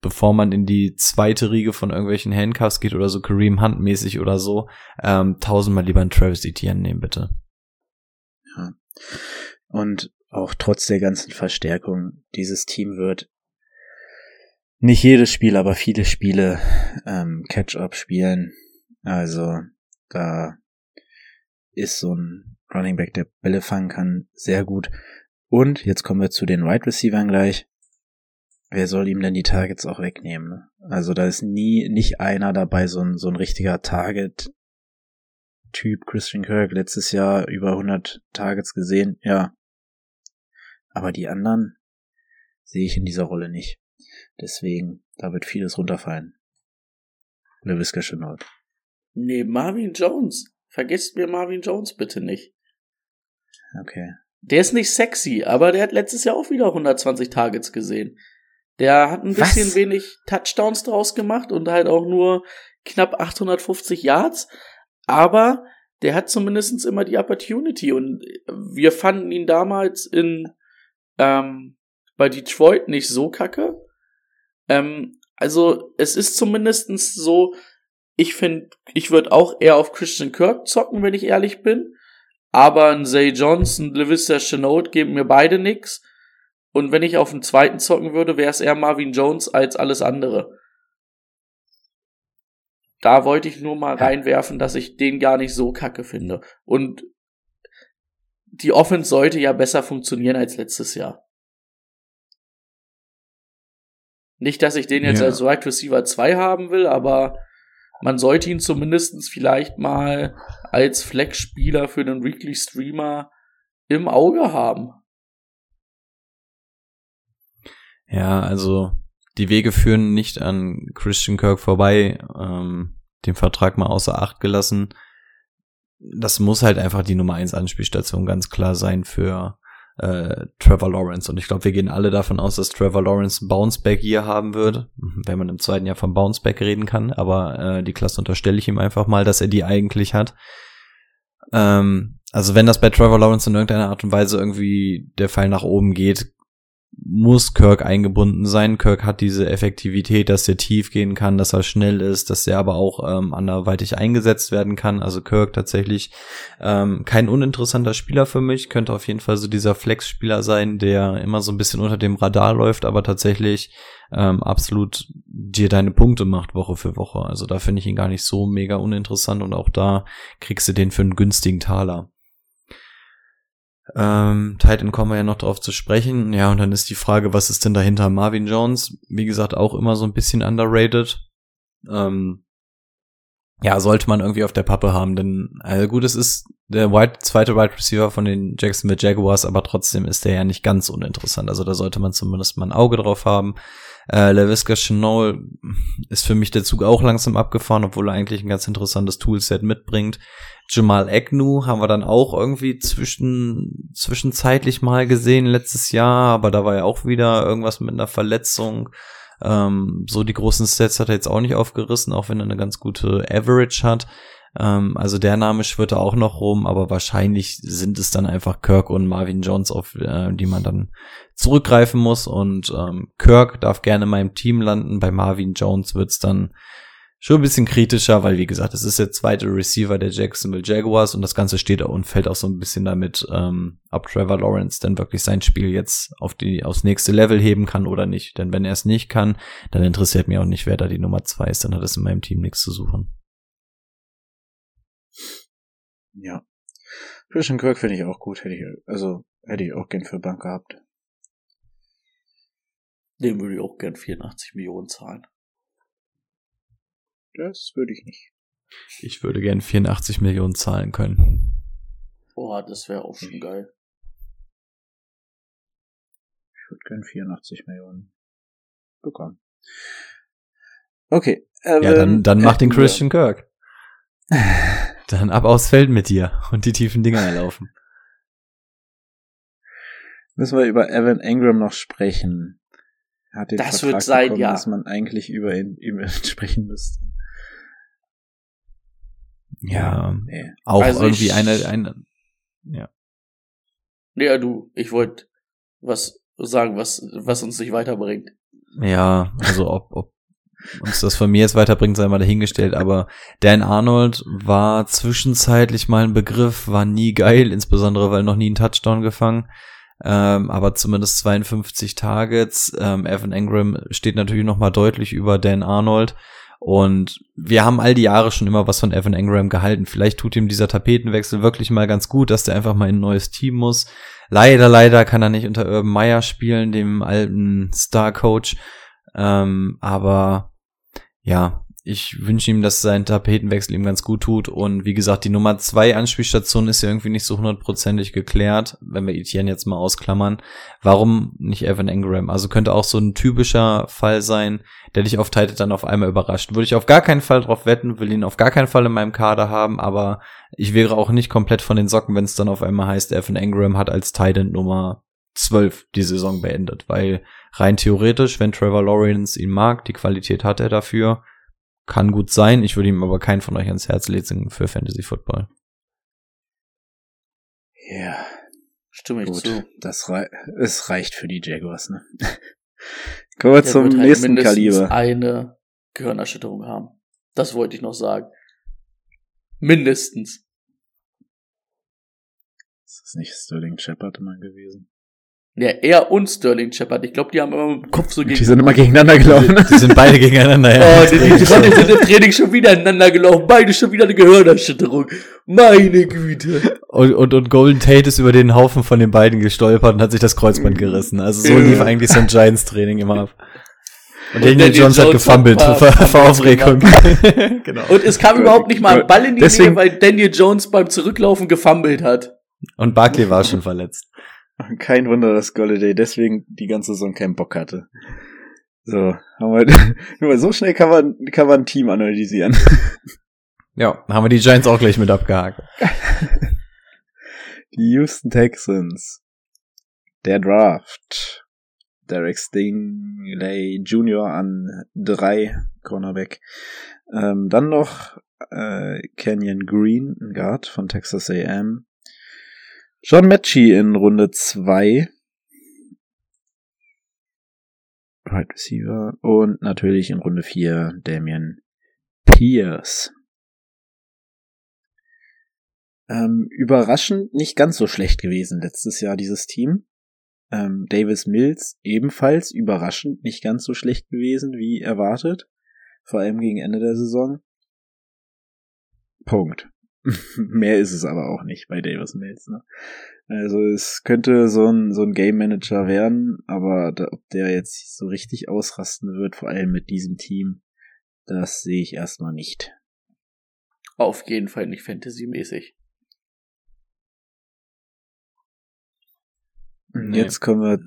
bevor man in die zweite Riege von irgendwelchen Handcuffs geht oder so Kareem Hunt mäßig oder so, ähm, tausendmal lieber einen Travis Etienne nehmen, bitte. Ja. Und auch trotz der ganzen Verstärkung, dieses Team wird nicht jedes Spiel, aber viele Spiele ähm, Catch-up spielen. Also da ist so ein Running Back, der Bälle fangen kann, sehr gut. Und jetzt kommen wir zu den Wide right Receivers gleich. Wer soll ihm denn die Targets auch wegnehmen? Also da ist nie nicht einer dabei, so ein, so ein richtiger Target. Typ Christian Kirk letztes Jahr über 100 Targets gesehen, ja, aber die anderen sehe ich in dieser Rolle nicht. Deswegen, da wird vieles runterfallen. LaVisca Chenault. Nee, Marvin Jones. Vergesst mir Marvin Jones bitte nicht. Okay. Der ist nicht sexy, aber der hat letztes Jahr auch wieder 120 Targets gesehen. Der hat ein Was? bisschen wenig Touchdowns draus gemacht und halt auch nur knapp 850 Yards. Aber der hat zumindest immer die Opportunity und wir fanden ihn damals in ähm, bei Detroit nicht so kacke. Ähm, also es ist zumindestens so, ich finde, ich würde auch eher auf Christian Kirk zocken, wenn ich ehrlich bin. Aber ein Zay Johnson, LaVista Chenault geben mir beide nix. Und wenn ich auf den zweiten zocken würde, wäre es eher Marvin Jones als alles andere. Da wollte ich nur mal reinwerfen, dass ich den gar nicht so kacke finde. Und die Offense sollte ja besser funktionieren als letztes Jahr. Nicht, dass ich den jetzt Ja. als Wide Receiver 2 haben will, aber man sollte ihn zumindestens vielleicht mal als Flex-Spieler für den Weekly Streamer im Auge haben. Ja, also die Wege führen nicht an Christian Kirk vorbei, ähm, den Vertrag mal außer Acht gelassen. Das muss halt einfach die Nummer eins Anspielstation ganz klar sein für äh, Trevor Lawrence. Und ich glaube, wir gehen alle davon aus, dass Trevor Lawrence Bounceback hier haben wird, wenn man im zweiten Jahr vom Bounceback reden kann. Aber äh, die Klasse unterstelle ich ihm einfach mal, dass er die eigentlich hat. Ähm, also wenn das bei Trevor Lawrence in irgendeiner Art und Weise irgendwie der Fall nach oben geht, muss Kirk eingebunden sein. Kirk hat diese Effektivität, dass er tief gehen kann, dass er schnell ist, dass er aber auch ähm, anderweitig eingesetzt werden kann. Also Kirk tatsächlich ähm, kein uninteressanter Spieler für mich, könnte auf jeden Fall so dieser Flex-Spieler sein, der immer so ein bisschen unter dem Radar läuft, aber tatsächlich ähm, absolut dir deine Punkte macht Woche für Woche. Also da finde ich ihn gar nicht so mega uninteressant und auch da kriegst du den für einen günstigen Taler. Ähm, Titan kommen wir ja noch drauf zu sprechen. Ja, und dann ist die Frage, was ist denn dahinter Marvin Jones? Wie gesagt, auch immer so ein bisschen underrated. Ähm, ja, sollte man irgendwie auf der Pappe haben, denn also gut, es ist der Wide, zweite Wide Receiver von den Jacksonville Jaguars, aber trotzdem ist der ja nicht ganz uninteressant. Also da sollte man zumindest mal ein Auge drauf haben. Äh, LaVisca Chenault ist für mich der Zug auch langsam abgefahren, obwohl er eigentlich ein ganz interessantes Toolset mitbringt. Jamal Agnew haben wir dann auch irgendwie zwischen, zwischenzeitlich mal gesehen letztes Jahr, aber da war ja auch wieder irgendwas mit einer Verletzung. Ähm, so die großen Sets hat er jetzt auch nicht aufgerissen, auch wenn er eine ganz gute Average hat. Ähm, also der Name schwirrt auch noch rum, aber wahrscheinlich sind es dann einfach Kirk und Marvin Jones, auf äh, die man dann zurückgreifen muss. Und ähm, Kirk darf gerne in meinem Team landen. Bei Marvin Jones wird's dann schon ein bisschen kritischer, weil wie gesagt, es ist der zweite Receiver der Jacksonville Jaguars und das Ganze steht und fällt auch so ein bisschen damit, ähm, ob Trevor Lawrence denn wirklich sein Spiel jetzt auf die aufs nächste Level heben kann oder nicht. Denn wenn er es nicht kann, dann interessiert mich auch nicht, wer da die Nummer zwei ist, dann hat es in meinem Team nichts zu suchen. Ja. Christian Kirk finde ich auch gut, hätte ich, also hätte ich auch gern für Bank gehabt. Dem würde ich auch gern 84 Millionen zahlen. Das würde ich nicht. Ich würde gern 84 Millionen zahlen können. Boah, das wäre auch schon Mhm. geil. Ich würde gern 84 Millionen bekommen. Okay. Evan, Ja, dann, dann mach den <laughs> Christian Kirk. <laughs> Dann ab aufs Feld mit dir und die tiefen Dinger erlaufen. Müssen wir über Evan Ingram noch sprechen. Er Hat den Das Vertrag wird sein, bekommen, ja. dass man eigentlich über ihn, über ihn <laughs> sprechen müsste. Ja, Nee. auch Also irgendwie ich- eine, eine, ja. Ja, du, ich wollte was sagen, was, was uns nicht weiterbringt. Ja, also ob, ob uns das von mir jetzt weiterbringt, sei mal dahingestellt, aber Dan Arnold war zwischenzeitlich mal ein Begriff, war nie geil, insbesondere weil noch nie ein Touchdown gefangen. Ähm, aber zumindest 52 Targets. Ähm, Evan Engram steht natürlich noch deutlich über Dan Arnold. Und wir haben all die Jahre schon immer was von Evan Engram gehalten. Vielleicht tut ihm dieser Tapetenwechsel wirklich mal ganz gut, dass der einfach mal in ein neues Team muss. Leider, leider kann er nicht unter Urban Meyer spielen, dem alten Star-Coach. Ähm, aber ja, ich wünsche ihm, dass sein Tapetenwechsel ihm ganz gut tut. Und wie gesagt, die Nummer zwei Anspielstation ist ja irgendwie nicht so hundertprozentig geklärt, wenn wir Etienne jetzt mal ausklammern. Warum nicht Evan Engram? Also könnte auch so ein typischer Fall sein, der dich auf Titan dann auf einmal überrascht. Würde ich auf gar keinen Fall drauf wetten, will ihn auf gar keinen Fall in meinem Kader haben, aber ich wäre auch nicht komplett von den Socken, wenn es dann auf einmal heißt, Evan Engram hat als Titan Nummer 12 die Saison beendet, weil rein theoretisch, wenn Trevor Lawrence ihn mag, die Qualität hat er dafür, kann gut sein. Ich würde ihm aber keinen von euch ans Herz legen für Fantasy Football. Ja, Stimme ich gut. zu. Das rei es reicht für die Jaguars, ne? <laughs> Kommen wir zum wird halt nächsten mindestens Kaliber. eine Gehirnerschütterung haben. Das wollte ich noch sagen. Mindestens. Ist das nicht Sterling Shepard immer gewesen? Ja, er und Sterling Shepard. Ich glaube, die haben immer dem Kopf so Die gegen. sind immer gegeneinander gelaufen. Die sind beide <laughs> gegeneinander. Oh, die, die, die sind im Training schon wieder ineinander gelaufen. Beide schon wieder eine Gehirnerschütterung. Meine Güte. Und, und, und Golden Tate ist über den Haufen von den beiden gestolpert und hat sich das Kreuzband gerissen. Also so Ja. lief eigentlich sein Giants-Training immer ab. Und Daniel Jones hat gefummelt <laughs> vor, ein Aufregung. <laughs> genau. Und es kam überhaupt nicht mal ein Ball in die Deswegen- Nähe, weil Daniel Jones beim Zurücklaufen gefummelt hat. Und Barkley war schon verletzt. Kein Wunder, dass Golladay deswegen die ganze Saison keinen Bock hatte. So, haben wir, <laughs> nur so schnell kann man, kann man ein Team analysieren. Ja, haben wir die Giants auch gleich mit abgehakt. Die Houston Texans. Der Draft. Derek Stingley Jr. an drei Cornerback. Ähm, dann noch äh, Kenyon Green, ein Guard von Texas A&M. John Mechie in Runde zwei. Right Receiver. Und natürlich in Runde vier Damian Pierce. Ähm, überraschend nicht ganz so schlecht gewesen letztes Jahr dieses Team. Ähm, Davis Mills ebenfalls überraschend nicht ganz so schlecht gewesen wie erwartet. Vor allem gegen Ende der Saison. Punkt. <laughs> Mehr ist es aber auch nicht bei Davis Mills. Ne? Also es könnte so ein, so ein Game Manager werden, aber da, ob der jetzt so richtig ausrasten wird, vor allem mit diesem Team, das sehe ich erstmal nicht. Auf jeden Fall nicht Fantasy-mäßig. Nee. Jetzt kommen wir.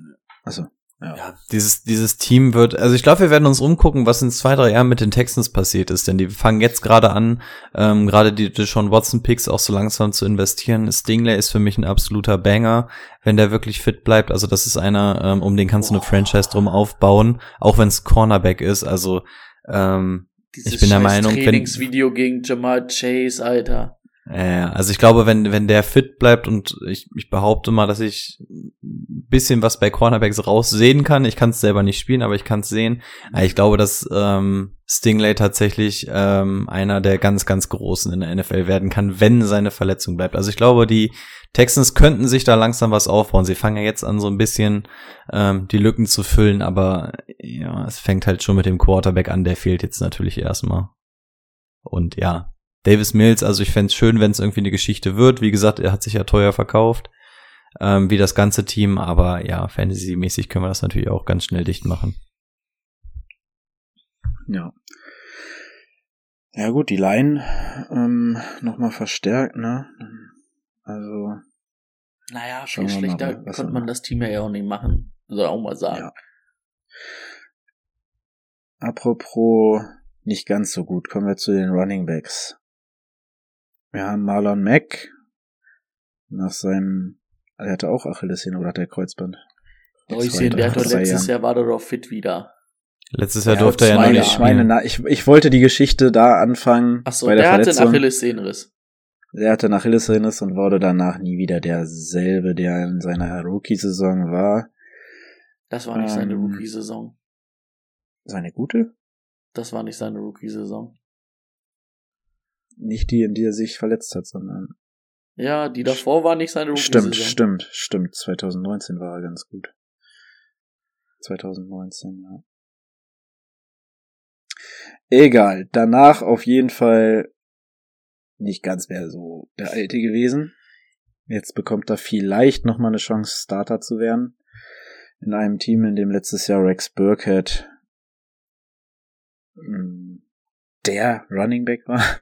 Also, Ja, dieses, dieses Team wird, also ich glaube, wir werden uns umgucken, was in zwei, drei Jahren mit den Texans passiert ist, denn die fangen jetzt gerade an, ähm, gerade die Deshaun Watson Picks auch so langsam zu investieren. Stingley ist für mich ein absoluter Banger, wenn der wirklich fit bleibt. Also das ist einer, ähm, um den kannst du eine Franchise drum aufbauen, auch wenn es Cornerback ist. Also ähm, Dieses Ich bin der Meinung, wenn- Trainingsvideo gegen Jamal Chase, Alter. Also ich glaube, wenn, wenn der fit bleibt und ich, ich behaupte mal, dass ich ein bisschen was bei Cornerbacks raussehen kann. Ich kann es selber nicht spielen, aber ich kann es sehen. Ich glaube, dass ähm, Stingley tatsächlich ähm, einer der ganz, ganz Großen in der NFL werden kann, wenn seine Verletzung bleibt. Also ich glaube, die Texans könnten sich da langsam was aufbauen. Sie fangen ja jetzt an, so ein bisschen ähm, die Lücken zu füllen, aber ja, es fängt halt schon mit dem Quarterback an, der fehlt jetzt natürlich erstmal. Und ja, Davis Mills, also ich fänd's schön, wenn es irgendwie eine Geschichte wird. Wie gesagt, er hat sich ja teuer verkauft, ähm, wie das ganze Team, aber ja, Fantasy-mäßig können wir das natürlich auch ganz schnell dicht machen. Ja. Ja gut, die Line ähm, nochmal verstärkt, ne? Also, Naja, viel mal, schlechter was konnte man das Team ja auch nicht machen. Soll auch mal sagen. Ja. apropos nicht ganz so gut, kommen wir zu den Running Backs. Wir haben Marlon Mack nach seinem, er hatte auch Achillessehne oder hat er Kreuzband? Läuschen, der hat doch letztes. Jahr war der doch fit wieder. Letztes Jahr Ja, durfte er ja noch meine, nicht meine, spielen. na, ich, ich wollte die Geschichte da anfangen Achso, bei der, der, hatte einen. Achillessehnenriss. Er hatte nach Achillessehnenriss und wurde danach nie wieder derselbe, der in seiner Rookie-Saison war. Das war nicht seine Ähm. Rookie-Saison. Seine gute? Das war nicht seine Rookie-Saison. Nicht die, in die er sich verletzt hat, sondern. Ja, die davor war nicht seine Rookie-Saison. Stimmt, stimmt, stimmt. 2019 war er ganz gut. 2019, ja. Egal. Danach auf jeden Fall nicht ganz mehr so der Alte gewesen. Jetzt bekommt er vielleicht nochmal eine Chance, Starter zu werden. In einem Team, in dem letztes Jahr Rex Burkhead mh, der Running Back war.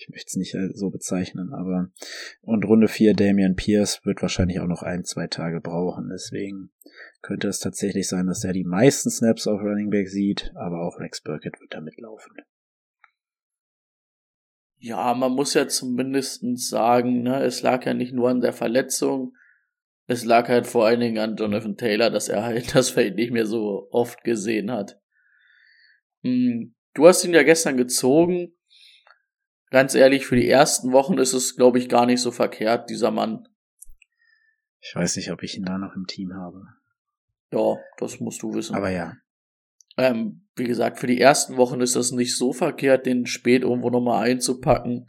Ich möchte es nicht äh, so bezeichnen, aber und Runde 4 Damian Pierce wird wahrscheinlich auch noch ein, zwei Tage brauchen. Deswegen könnte es tatsächlich sein, dass er die meisten Snaps auf Running Back sieht, aber auch Rex Burkett wird da mitlaufen. Ja, man muss ja zumindest sagen, ne, es lag ja nicht nur an der Verletzung, es lag halt vor allen Dingen an Jonathan Taylor, dass er halt <laughs> das Feld nicht mehr so oft gesehen hat. Hm, Du hast ihn ja gestern gezogen. Ganz ehrlich, für die ersten Wochen ist es, glaube ich, gar nicht so verkehrt, dieser Mann. Ich weiß nicht, ob ich ihn da noch im Team habe. Ja, das musst du wissen. Aber ja. Ähm, wie gesagt, für die ersten Wochen ist das nicht so verkehrt, den spät irgendwo nochmal einzupacken.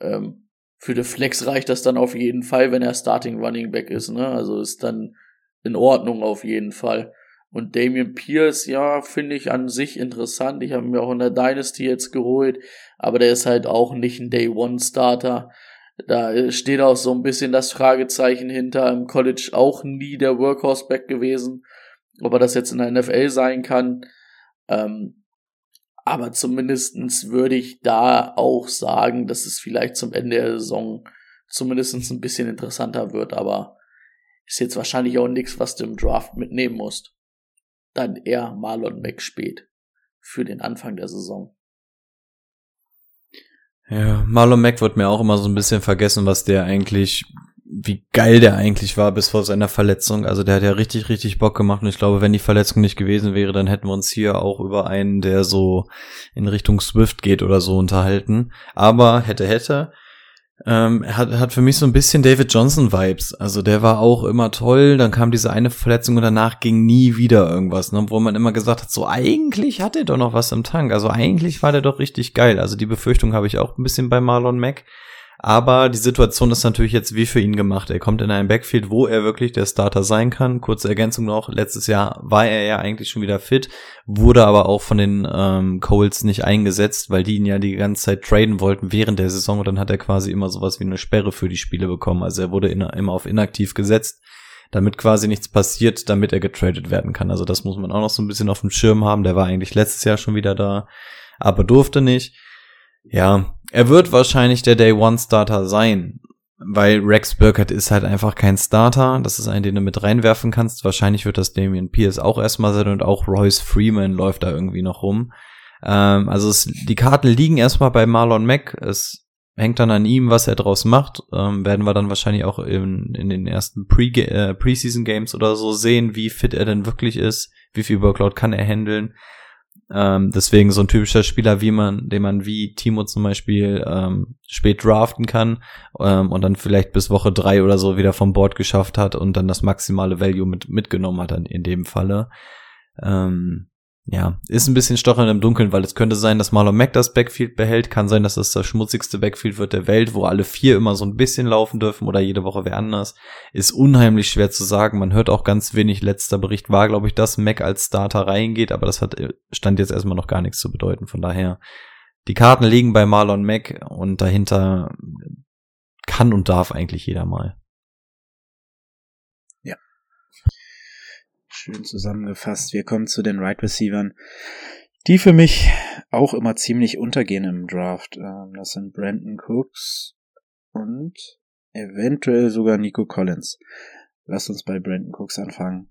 Ähm, für die Flex reicht das dann auf jeden Fall, wenn er Starting Running Back ist, ne? Also ist dann in Ordnung auf jeden Fall. Und Damian Pierce, ja, finde ich an sich interessant. Ich habe mir auch in der Dynasty jetzt geholt, aber der ist halt auch nicht ein Day One Starter. Da steht auch so ein bisschen das Fragezeichen hinter. Im College auch nie der Workhorse Back gewesen. Ob er das jetzt in der NFL sein kann, Ähm, aber zumindestens würde ich da auch sagen, dass es vielleicht zum Ende der Saison zumindestens ein bisschen interessanter wird, aber ist jetzt wahrscheinlich auch nichts, was du im Draft mitnehmen musst. Dann eher Marlon Mack spät für den Anfang der Saison. Ja, Marlon Mack wird mir auch immer so ein bisschen vergessen, was der eigentlich, wie geil der eigentlich war bis vor seiner Verletzung. Also der hat ja richtig, richtig Bock gemacht und ich glaube, wenn die Verletzung nicht gewesen wäre, dann hätten wir uns hier auch über einen, der so in Richtung Swift geht oder so unterhalten. Aber hätte, hätte. Ähm, hat, hat für mich so ein bisschen David Johnson Vibes. Also der war auch immer toll. Dann kam diese eine Verletzung und danach ging nie wieder irgendwas, ne? wo man immer gesagt hat, so eigentlich hat er doch noch was im Tank. Also eigentlich war der doch richtig geil. Also die Befürchtung habe ich auch ein bisschen bei Marlon Mack. Aber die Situation ist natürlich jetzt wie für ihn gemacht. Er kommt in ein Backfield, wo er wirklich der Starter sein kann. Kurze Ergänzung noch, letztes Jahr war er ja eigentlich schon wieder fit, wurde aber auch von den ähm, Coles nicht eingesetzt, weil die ihn ja die ganze Zeit traden wollten während der Saison und dann hat er quasi immer sowas wie eine Sperre für die Spiele bekommen. Also er wurde in, immer auf inaktiv gesetzt, damit quasi nichts passiert, damit er getradet werden kann. Also das muss man auch noch so ein bisschen auf dem Schirm haben. Der war eigentlich letztes Jahr schon wieder da, aber durfte nicht. Ja, er wird wahrscheinlich der Day One Starter sein, weil Rex Burkett ist halt einfach kein Starter. Das ist ein, den du mit reinwerfen kannst. Wahrscheinlich wird das Damian Pierce auch erstmal sein und auch Royce Freeman läuft da irgendwie noch rum. Ähm, also es, die Karten liegen erstmal bei Marlon Mack. Es hängt dann an ihm, was er draus macht. Ähm, werden wir dann wahrscheinlich auch in, in den ersten Pre äh, Preseason Games oder so sehen, wie fit er denn wirklich ist, wie viel Workload kann er handeln. Ähm, deswegen so ein typischer Spieler, wie man, den man wie Timo zum Beispiel ähm, spät draften kann ähm, und dann vielleicht bis Woche drei oder so wieder vom Board geschafft hat und dann das maximale Value mit, mitgenommen hat dann in dem Falle. Ähm, ja, ist ein bisschen stochern im Dunkeln, weil es könnte sein, dass Marlon Mack das Backfield behält, kann sein, dass das das schmutzigste Backfield wird der Welt, wo alle vier immer so ein bisschen laufen dürfen oder jede Woche wer anders. Ist unheimlich schwer zu sagen. Man hört auch ganz wenig. Letzter Bericht war, glaube ich, dass Mack als Starter reingeht, aber das hat stand jetzt erstmal noch gar nichts zu bedeuten. Von daher, die Karten liegen bei Marlon Mack und dahinter kann und darf eigentlich jeder mal. Schön zusammengefasst. Wir kommen zu den Right Receivern, die für mich auch immer ziemlich untergehen im Draft. Ähm, das sind Brandon Cooks und eventuell sogar Nico Collins. Lass uns bei Brandon Cooks anfangen.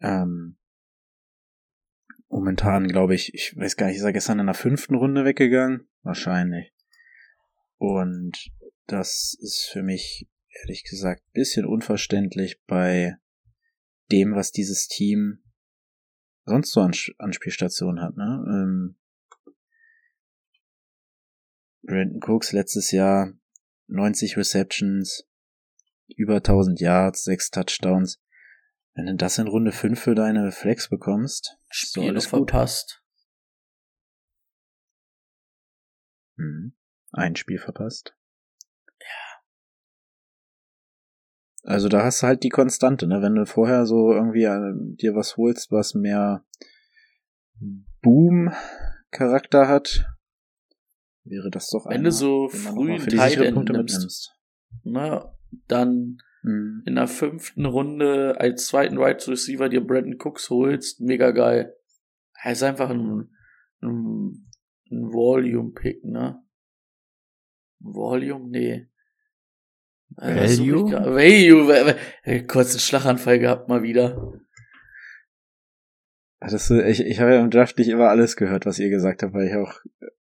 Ähm, momentan glaube ich, ich weiß gar nicht, ist er gestern in der fünften Runde weggegangen? Wahrscheinlich. Und das ist für mich ehrlich gesagt bisschen unverständlich bei dem, was dieses Team sonst so an Anspielstationen hat. Ne? Ähm, Brandon Cooks letztes Jahr 90 Receptions, über 1000 Yards, 6 Touchdowns. Wenn du das in Runde 5 für deine Flex bekommst, Spiel so alles verpasst. Hm. Ein Spiel verpasst. Also da hast du halt die Konstante, ne? Wenn du vorher so irgendwie äh, dir was holst, was mehr Boom-Charakter hat, wäre das doch Wenn du so früh Tight Punkte nimmst, na, dann mhm. in der fünften Runde als zweiten Right Receiver dir Brandon Cooks holst, mega geil. Er ist einfach ein, ein, ein Volume-Pick, ne? Volume? Nee. Value? Value. Kurzen Schlaganfall gehabt mal wieder. Hattest du, ich, ich habe ja im Draft nicht immer alles gehört, was ihr gesagt habt, weil ich auch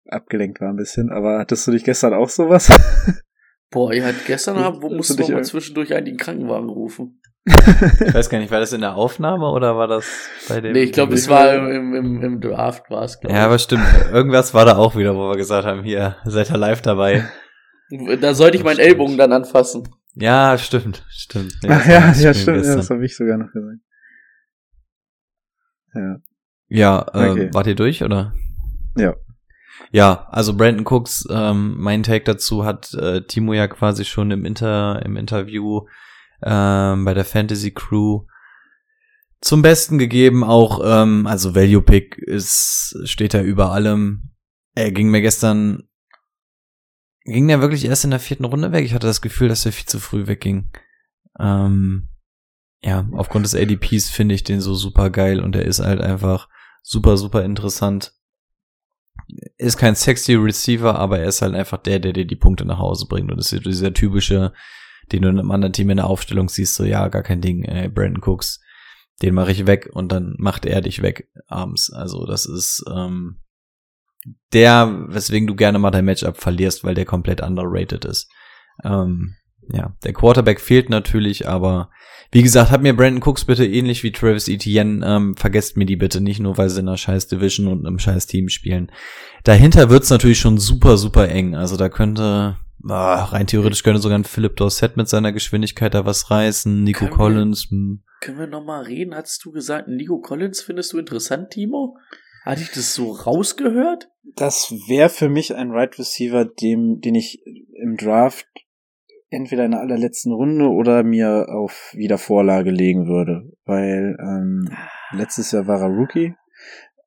abgelenkt war ein bisschen. Aber hattest du dich gestern auch sowas? <laughs> Boah, ihr hat gestern, wo musst du doch mal zwischendurch einen Krankenwagen rufen. ich weiß gar nicht, war das in der Aufnahme oder war das bei dem? Nee, ich glaube, es war im, im, im Draft war es, Ja, aber stimmt. Irgendwas war da auch wieder, wo wir gesagt haben, hier, seid ihr live dabei. <laughs> Da sollte ich meinen. Ellbogen dann anfassen. Ja, stimmt, stimmt. Nee, Ach ja, ja, stimmt, ja, das habe ich sogar noch gesagt. Ja. Ja, äh, okay. wart ihr durch, oder? Ja. Ja, also Brandon Cooks, ähm, mein Take dazu hat äh, Timo ja quasi schon im Inter im Interview ähm, bei der Fantasy Crew zum Besten gegeben. Auch ähm, also Value Pick ist steht da über allem. Er ging mir gestern ging der wirklich erst in der vierten Runde weg. Ich hatte das Gefühl, dass er viel zu früh wegging. Ähm, ja, aufgrund des ADPs finde ich den so super geil und er ist halt einfach super, super interessant. Ist kein sexy Receiver, aber er ist halt einfach der, der dir die Punkte nach Hause bringt. Und das ist dieser typische, den du in einem anderen Team in der Aufstellung siehst, so ja, gar kein Ding, ey, Brandon Cooks, den mache ich weg und dann macht er dich weg abends. Also das ist ähm, der, weswegen du gerne mal dein Matchup verlierst, weil der komplett underrated ist. Ähm, ja, der Quarterback fehlt natürlich, aber wie gesagt, hat mir Brandon Cooks bitte ähnlich wie Travis Etienne, ähm, vergesst mir die bitte nicht, nur weil sie in einer scheiß Division und einem scheiß Team spielen. Dahinter wird's natürlich schon super, super eng. Also da könnte, ah, rein theoretisch könnte sogar ein Philip Dorset mit seiner Geschwindigkeit da was reißen, Nico Können wir- Collins, hm. Können wir nochmal reden? Hattest du gesagt, Nico Collins findest du interessant, Timo? Hatte ich das so rausgehört? Das wäre für mich ein Right Receiver, dem, den ich im Draft entweder in der allerletzten Runde oder mir auf Wiedervorlage legen würde. Weil ähm, letztes Jahr war er Rookie,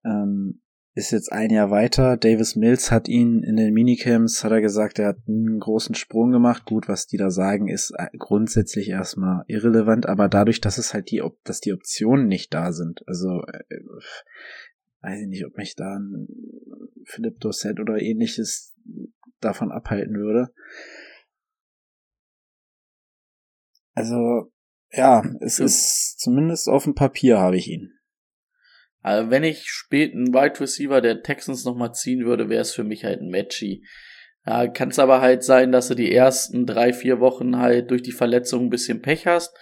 ähm, ist jetzt ein Jahr weiter. Davis Mills hat ihn in den Minicamps, hat er gesagt, er hat einen großen Sprung gemacht. Gut, was die da sagen, ist äh, grundsätzlich erstmal irrelevant, aber dadurch, dass es halt die, Op dass die Optionen nicht da sind, also äh, weiß ich nicht, ob mich da ein Philipp Dorset oder ähnliches davon abhalten würde. Also, ja, es Ja. ist zumindest auf dem Papier habe ich ihn. Also wenn ich spät einen Wide Receiver der Texans nochmal ziehen würde, wäre es für mich halt ein Matchy. Ja, kann es aber halt sein, dass du die ersten drei, vier Wochen halt durch die Verletzung ein bisschen Pech hast.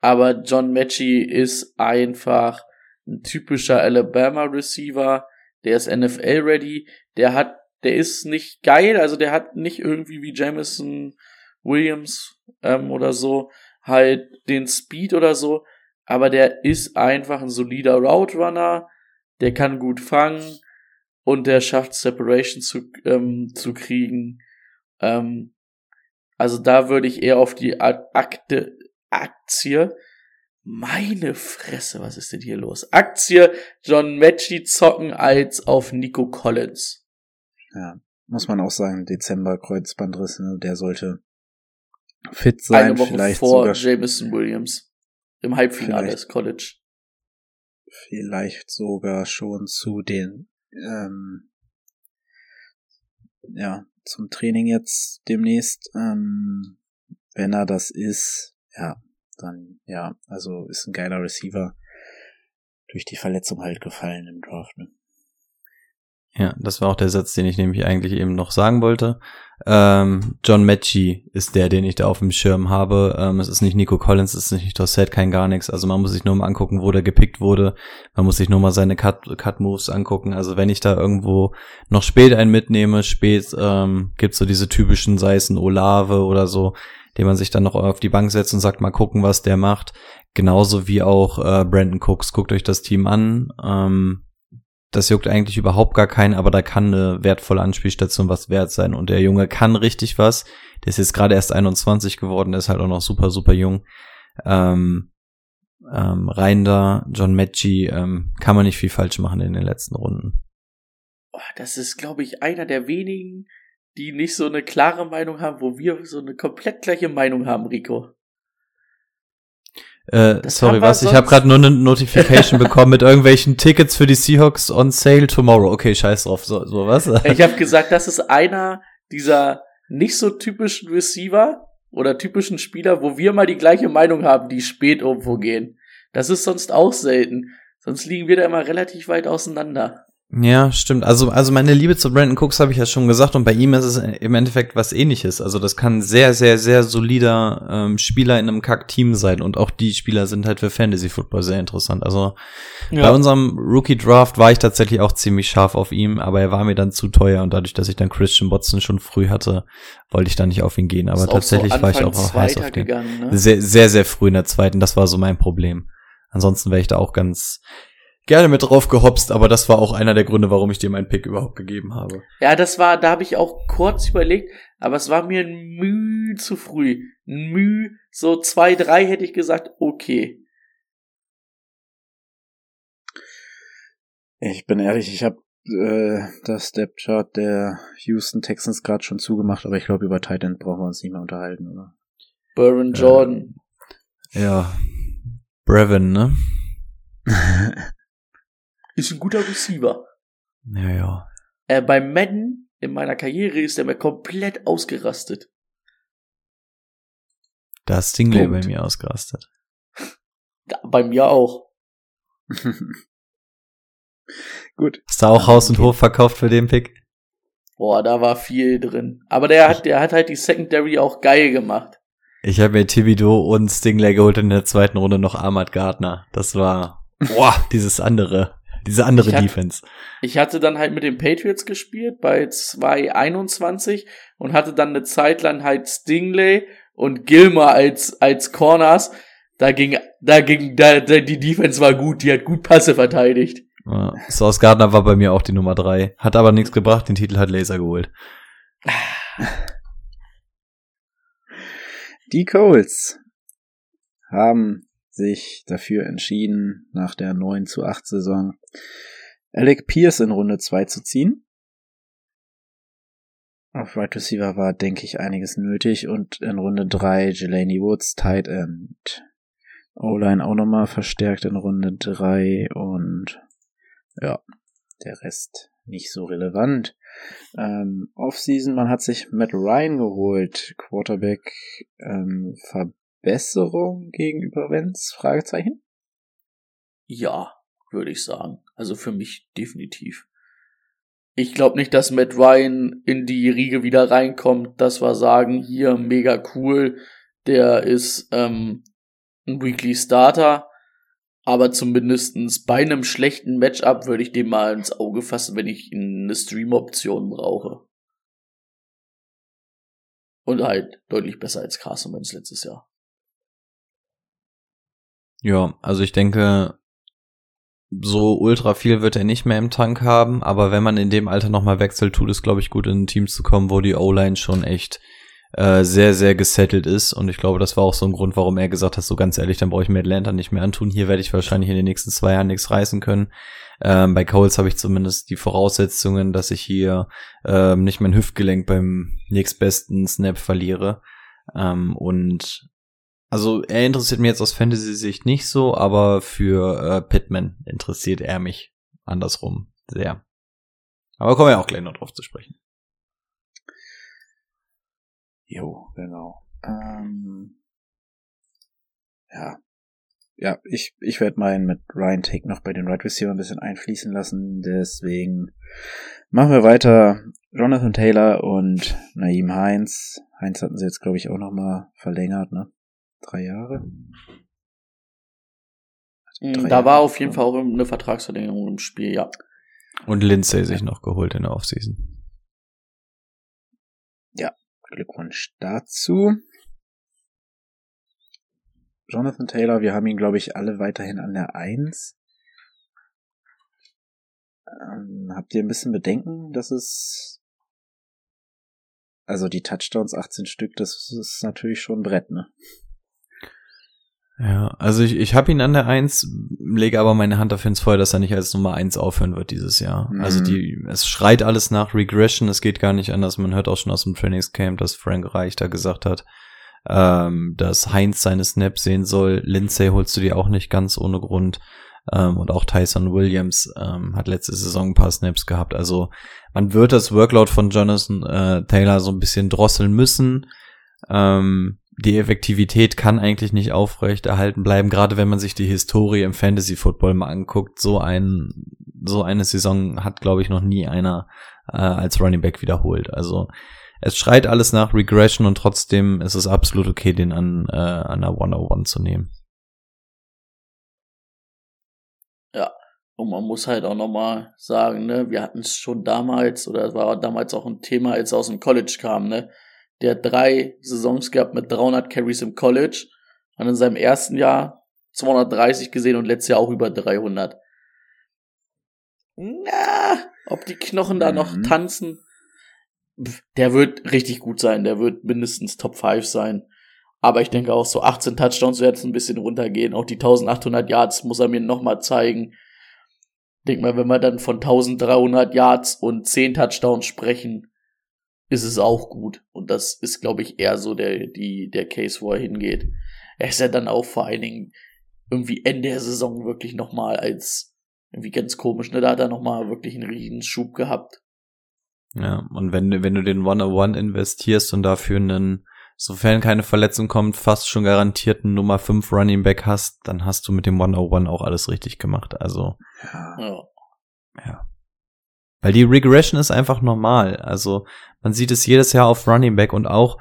Aber John Matchy ist einfach ein typischer Alabama Receiver. Der ist NFL ready. Der hat, der ist nicht geil, also der hat nicht irgendwie wie Jamison Williams ähm, oder so halt den Speed oder so, aber der ist einfach ein solider Route Runner, der kann gut fangen und der schafft Separation zu, ähm, zu kriegen. Ähm, also da würde ich eher auf die Akte, Aktie, meine Fresse, was ist denn hier los? Aktie John Matchy zocken als auf Nico Collins. Ja, muss man auch sagen, Dezember Kreuzbandriss, ne, der sollte fit sein, Eine Woche vielleicht vor sogar Jameson Williams im Halbfinale des College. vielleicht sogar schon zu den ähm, ja zum Training jetzt demnächst ähm, wenn er das ist ja dann ja also ist ein geiler Receiver durch die Verletzung halt gefallen im Draft ne? Ja, das war auch der Satz, den ich nämlich eigentlich eben noch sagen wollte. Ähm, John Matchy ist der, den ich da auf dem Schirm habe. Ähm, es ist nicht Nico Collins, es ist nicht Dorset, kein gar nichts. Also man muss sich nur mal angucken, wo der gepickt wurde. Man muss sich nur mal seine Cut, Cut Moves angucken. Also wenn ich da irgendwo noch spät einen mitnehme, spät ähm, gibt's so diese typischen, sei es ein Olave oder so, den man sich dann noch auf die Bank setzt und sagt, mal gucken, was der macht. Genauso wie auch äh, Brandon Cooks. Guckt euch das Team an. Ähm, das juckt eigentlich überhaupt gar keinen, aber da kann eine wertvolle Anspielstation was wert sein. Und der Junge kann richtig was. Der ist jetzt gerade erst 21 geworden, der ist halt auch noch super, super jung. Ähm, ähm, rein da, John Matchy, ähm, kann man nicht viel falsch machen in den letzten Runden. Das ist, glaube ich, einer der wenigen, die nicht so eine klare Meinung haben, wo wir so eine komplett gleiche Meinung haben, Rico. Äh, sorry, was? Ich habe gerade nur eine Notification <laughs> bekommen mit irgendwelchen Tickets für die Seahawks on sale tomorrow. Okay, scheiß drauf, so, so was? Ich habe gesagt, das ist einer dieser nicht so typischen Receiver oder typischen Spieler, wo wir mal die gleiche Meinung haben, die spät irgendwo gehen. Das ist sonst auch selten. Sonst liegen wir da immer relativ weit auseinander. Ja, stimmt. Also, also meine Liebe zu Brandon Cooks habe ich ja schon gesagt und bei ihm ist es im Endeffekt was ähnliches. Also das kann ein sehr, sehr, sehr solider ähm, Spieler in einem Kack-Team sein und auch die Spieler sind halt für Fantasy Football sehr interessant. Also bei unserem Rookie Draft war ich tatsächlich auch ziemlich scharf auf ihn, aber er war mir dann zu teuer und dadurch, dass ich dann Christian Watson schon früh hatte, wollte ich da nicht auf ihn gehen. Aber tatsächlich so war ich auch, heiß auf den. gegangen, ne? Sehr, sehr, sehr früh in der zweiten. Das war so mein Problem. Ansonsten wäre ich da auch ganz gerne mit drauf gehopst, aber das war auch einer der Gründe, warum ich dir meinen Pick überhaupt gegeben habe. Ja, das war, da habe ich auch kurz überlegt, aber es war mir ein Müh zu früh. Ein Müh, so zwei, drei hätte ich gesagt, okay. Ich bin ehrlich, ich habe äh, das Step Chart der Houston Texans gerade schon zugemacht, aber ich glaube über Tight End brauchen wir uns nicht mehr unterhalten, oder? Baron Jordan. Ja. Brevin, ne? <laughs> ist ein guter Receiver. Ja, ja. Äh, beim Madden in meiner Karriere ist er mir komplett ausgerastet. Da ist Stingley Punkt. bei mir ausgerastet. <laughs> Da, bei mir auch. <laughs> Gut. Hast du auch Haus und Hof verkauft für den Pick? Boah, da war viel drin. Aber der hat, der hat halt die Secondary auch geil gemacht. Ich habe mir Thibodeau und Stingley geholt in der zweiten Runde noch Ahmad Gardner. Das war, boah, dieses andere, diese andere Ich hab- Defense. Ich hatte dann halt mit den Patriots gespielt bei 221 und hatte dann eine Zeit lang halt Stingley und Gilmer als, als Corners. Da ging, da ging, da, da, die Defense war gut, die hat gut Passe verteidigt. Ja, Sauce Gardner war bei mir auch die Nummer drei. Hat aber nichts gebracht, den Titel hat Laser geholt. Die Colts haben sich dafür entschieden, nach der 9 zu 8 Saison Alec Pierce in Runde 2 zu ziehen. Auf Right Receiver war, denke ich, einiges nötig und in Runde 3 Jelani Woods, Tight End. O-Line auch nochmal verstärkt in Runde 3 und ja, der Rest nicht so relevant. Ähm, Offseason, man hat sich Matt Ryan geholt, Quarterback, ähm, Verbesserung gegenüber Wenz? Fragezeichen. Ja, würde ich sagen. Also für mich definitiv. Ich glaube nicht, dass Matt Ryan in die Riege wieder reinkommt, dass wir sagen, hier mega cool, der ist ähm, ein Weekly Starter, aber zumindestens bei einem schlechten Matchup würde ich dem mal ins Auge fassen, wenn ich eine Stream-Option brauche. Und halt deutlich besser als Carson Wentz letztes Jahr. Ja, also ich denke, so ultra viel wird er nicht mehr im Tank haben, aber wenn man in dem Alter nochmal wechselt, tut es, glaube ich, gut, in ein Team zu kommen, wo die O-Line schon echt äh, sehr, sehr gesettelt ist. Und ich glaube, das war auch so ein Grund, warum er gesagt hat, so ganz ehrlich, dann brauche ich mir Atlanta nicht mehr antun. Hier werde ich wahrscheinlich in den nächsten zwei Jahren nichts reißen können. Ähm, bei Coles habe ich zumindest die Voraussetzungen, dass ich hier ähm, nicht mein Hüftgelenk beim nächstbesten Snap verliere. Ähm, und also er interessiert mich jetzt aus Fantasy-Sicht nicht so, aber für äh, Pittman interessiert er mich andersrum sehr. Aber kommen wir auch gleich noch drauf zu sprechen. Jo, genau. Ähm, ja. Ja, ich, ich werde meinen mit Ryan Take noch bei den Right Receiver ein bisschen einfließen lassen. Deswegen machen wir weiter. Jonathan Taylor und Naeem Heinz. Heinz hatten sie jetzt, glaube ich, auch noch mal verlängert, ne? Drei Jahre. Drei Da Jahre. war auf jeden Fall auch eine Vertragsverlängerung im Spiel, ja. Und Lindsay sich noch geholt in der Offseason. Glückwunsch dazu. Jonathan Taylor, wir haben ihn, glaube ich, alle weiterhin an der Eins. Ähm, habt ihr ein bisschen Bedenken, dass es also die Touchdowns 18 Stück, das ist natürlich schon ein Brett, ne? Ja, also ich, ich habe ihn an der Eins, lege aber meine Hand dafür ins Feuer, dass er nicht als Nummer eins aufhören wird dieses Jahr. Mhm. Also die, es schreit alles nach Regression, es geht gar nicht anders. Man hört auch schon aus dem Trainingscamp, dass Frank Reich da gesagt hat, ähm, dass Heinz seine Snaps sehen soll. Lindsay holst du dir auch nicht ganz ohne Grund. Ähm, und auch Tyson Williams ähm, hat letzte Saison ein paar Snaps gehabt. Also man wird das Workload von Jonathan äh, Taylor so ein bisschen drosseln müssen. Ähm, die Effektivität kann eigentlich nicht aufrecht erhalten bleiben, gerade wenn man sich die Historie im Fantasy Football mal anguckt. So ein, so eine Saison hat, glaube ich, noch nie einer äh, als Running Back wiederholt. Also es schreit alles nach Regression und trotzdem ist es absolut okay, den an, äh, an der 101 zu nehmen. Und man muss halt auch nochmal sagen, ne, wir hatten es schon damals, oder es war damals auch ein Thema, als er aus dem College kam, ne. Der hat drei Saisons gehabt mit 300 Carries im College, hat in seinem ersten Jahr 230 gesehen und letztes Jahr auch über 300. Na, ob die Knochen da noch Mhm. tanzen? Pff, Der wird richtig gut sein, der wird mindestens Top 5 sein. Aber ich denke auch so 18 Touchdowns werden ein bisschen runtergehen. Auch die 1800 Yards muss er mir nochmal zeigen. Denk mal, wenn wir dann von 1300 Yards und 10 Touchdowns sprechen, ist es auch gut. Und das ist, glaube ich, eher so der, die, der Case, wo er hingeht. Er ist ja dann auch vor allen Dingen irgendwie Ende der Saison wirklich nochmal als irgendwie ganz komisch, ne? Da hat er nochmal wirklich einen riesen Schub gehabt. Ja, und wenn, du wenn du den 101 investierst und dafür einen, sofern keine Verletzung kommt, fast schon garantierten Nummer 5 Running Back hast, dann hast du mit dem 101 auch alles richtig gemacht. Also, Ja. ja. Weil die Regression ist einfach normal. Also, man sieht es jedes Jahr auf Running Back und auch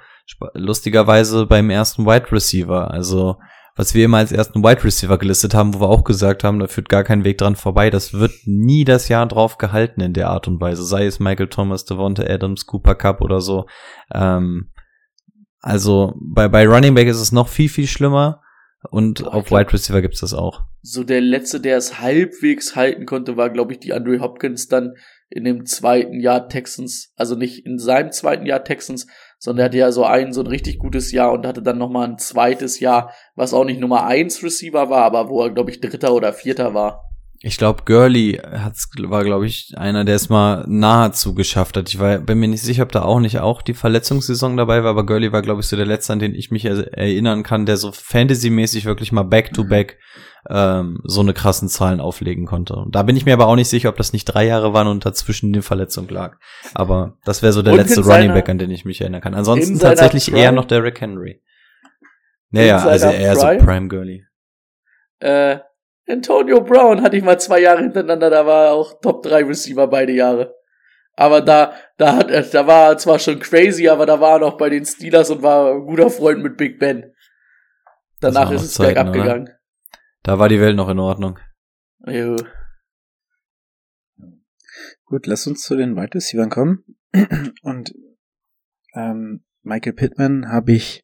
lustigerweise beim ersten Wide Receiver. Also, was wir immer als ersten Wide Receiver gelistet haben, wo wir auch gesagt haben, da führt gar kein Weg dran vorbei. Das wird nie das Jahr drauf gehalten in der Art und Weise. Sei es Michael Thomas, Devonta Adams, Cooper Cup oder so. Ähm, also bei, bei Running Back ist es noch viel, viel schlimmer. Und Boah, auf Wide Receiver gibt's das auch. So der letzte, der es halbwegs halten konnte, war, glaube ich, die Andre Hopkins dann in dem zweiten Jahr Texans. Also nicht in seinem zweiten Jahr Texans, sondern er hatte ja so ein, so ein richtig gutes Jahr und hatte dann nochmal ein zweites Jahr, was auch nicht Nummer eins Receiver war, aber wo er, glaube ich, Dritter oder Vierter war. Ich glaube, Gurley hat's, war, glaube ich, einer, der es mal nahezu geschafft hat. Ich war, bin mir nicht sicher, ob da auch nicht auch die Verletzungssaison dabei war, aber Gurley war, glaube ich, so der letzte, an den ich mich er erinnern kann, der so fantasymäßig wirklich mal back-to-back ähm, so eine krassen Zahlen auflegen konnte. Und da bin ich mir aber auch nicht sicher, ob das nicht drei Jahre waren und dazwischen die Verletzung lag. Aber das wäre so der Und letzte in Running Back, an den ich mich erinnern kann. Ansonsten tatsächlich eher Prime- noch Derrick Henry. Naja, also eher Prime? so Prime Gurley. Äh, Antonio Brown hatte ich mal zwei Jahre hintereinander, da war er auch Top 3 Receiver beide Jahre. Aber da, da hat er, da war er zwar schon crazy, aber da war er noch bei den Steelers und war ein guter Freund mit Big Ben. Danach ist es Zeiten, bergab oder? gegangen. Da war die Welt noch in Ordnung. Jo. Gut, lass uns zu den Wide Receivers kommen. <clears throat> Und ähm, Michael Pittman habe ich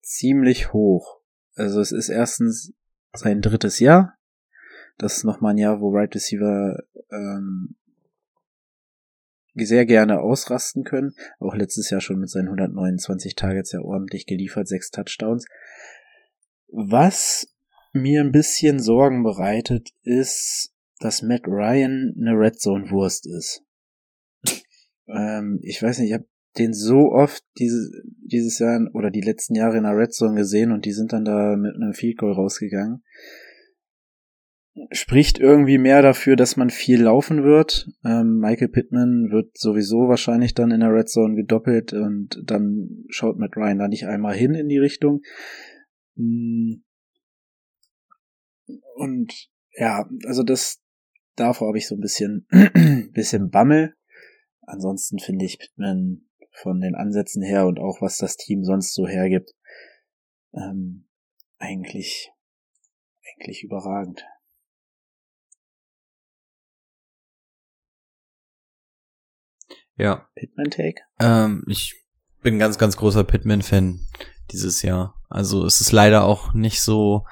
ziemlich hoch. Also es ist erstens sein drittes Jahr. Das ist nochmal ein Jahr, wo Wide Receiver ähm, sehr gerne ausrasten können. Auch letztes Jahr schon mit seinen 129 Targets ja ordentlich geliefert, sechs Touchdowns. Was mir ein bisschen Sorgen bereitet, ist, dass Matt Ryan eine Red Zone Wurst ist. <laughs> ähm, ich weiß nicht, ich habe den so oft diese, dieses Jahr oder die letzten Jahre in der Red Zone gesehen und die sind dann da mit einem Field Goal rausgegangen. Spricht irgendwie mehr dafür, dass man viel laufen wird. Ähm, Michael Pittman wird sowieso wahrscheinlich dann in der Red Zone gedoppelt und dann schaut Matt Ryan da nicht einmal hin in die Richtung. Mm. Und ja, also das davor habe ich so ein bisschen <clears throat> bisschen Bammel. Ansonsten finde ich Pittman von den Ansätzen her und auch was das Team sonst so hergibt, ähm, eigentlich eigentlich überragend. Ja. Pittman Take? Ähm, ich bin ganz, ganz großer Pitman-Fan dieses Jahr. Also es ist leider auch nicht so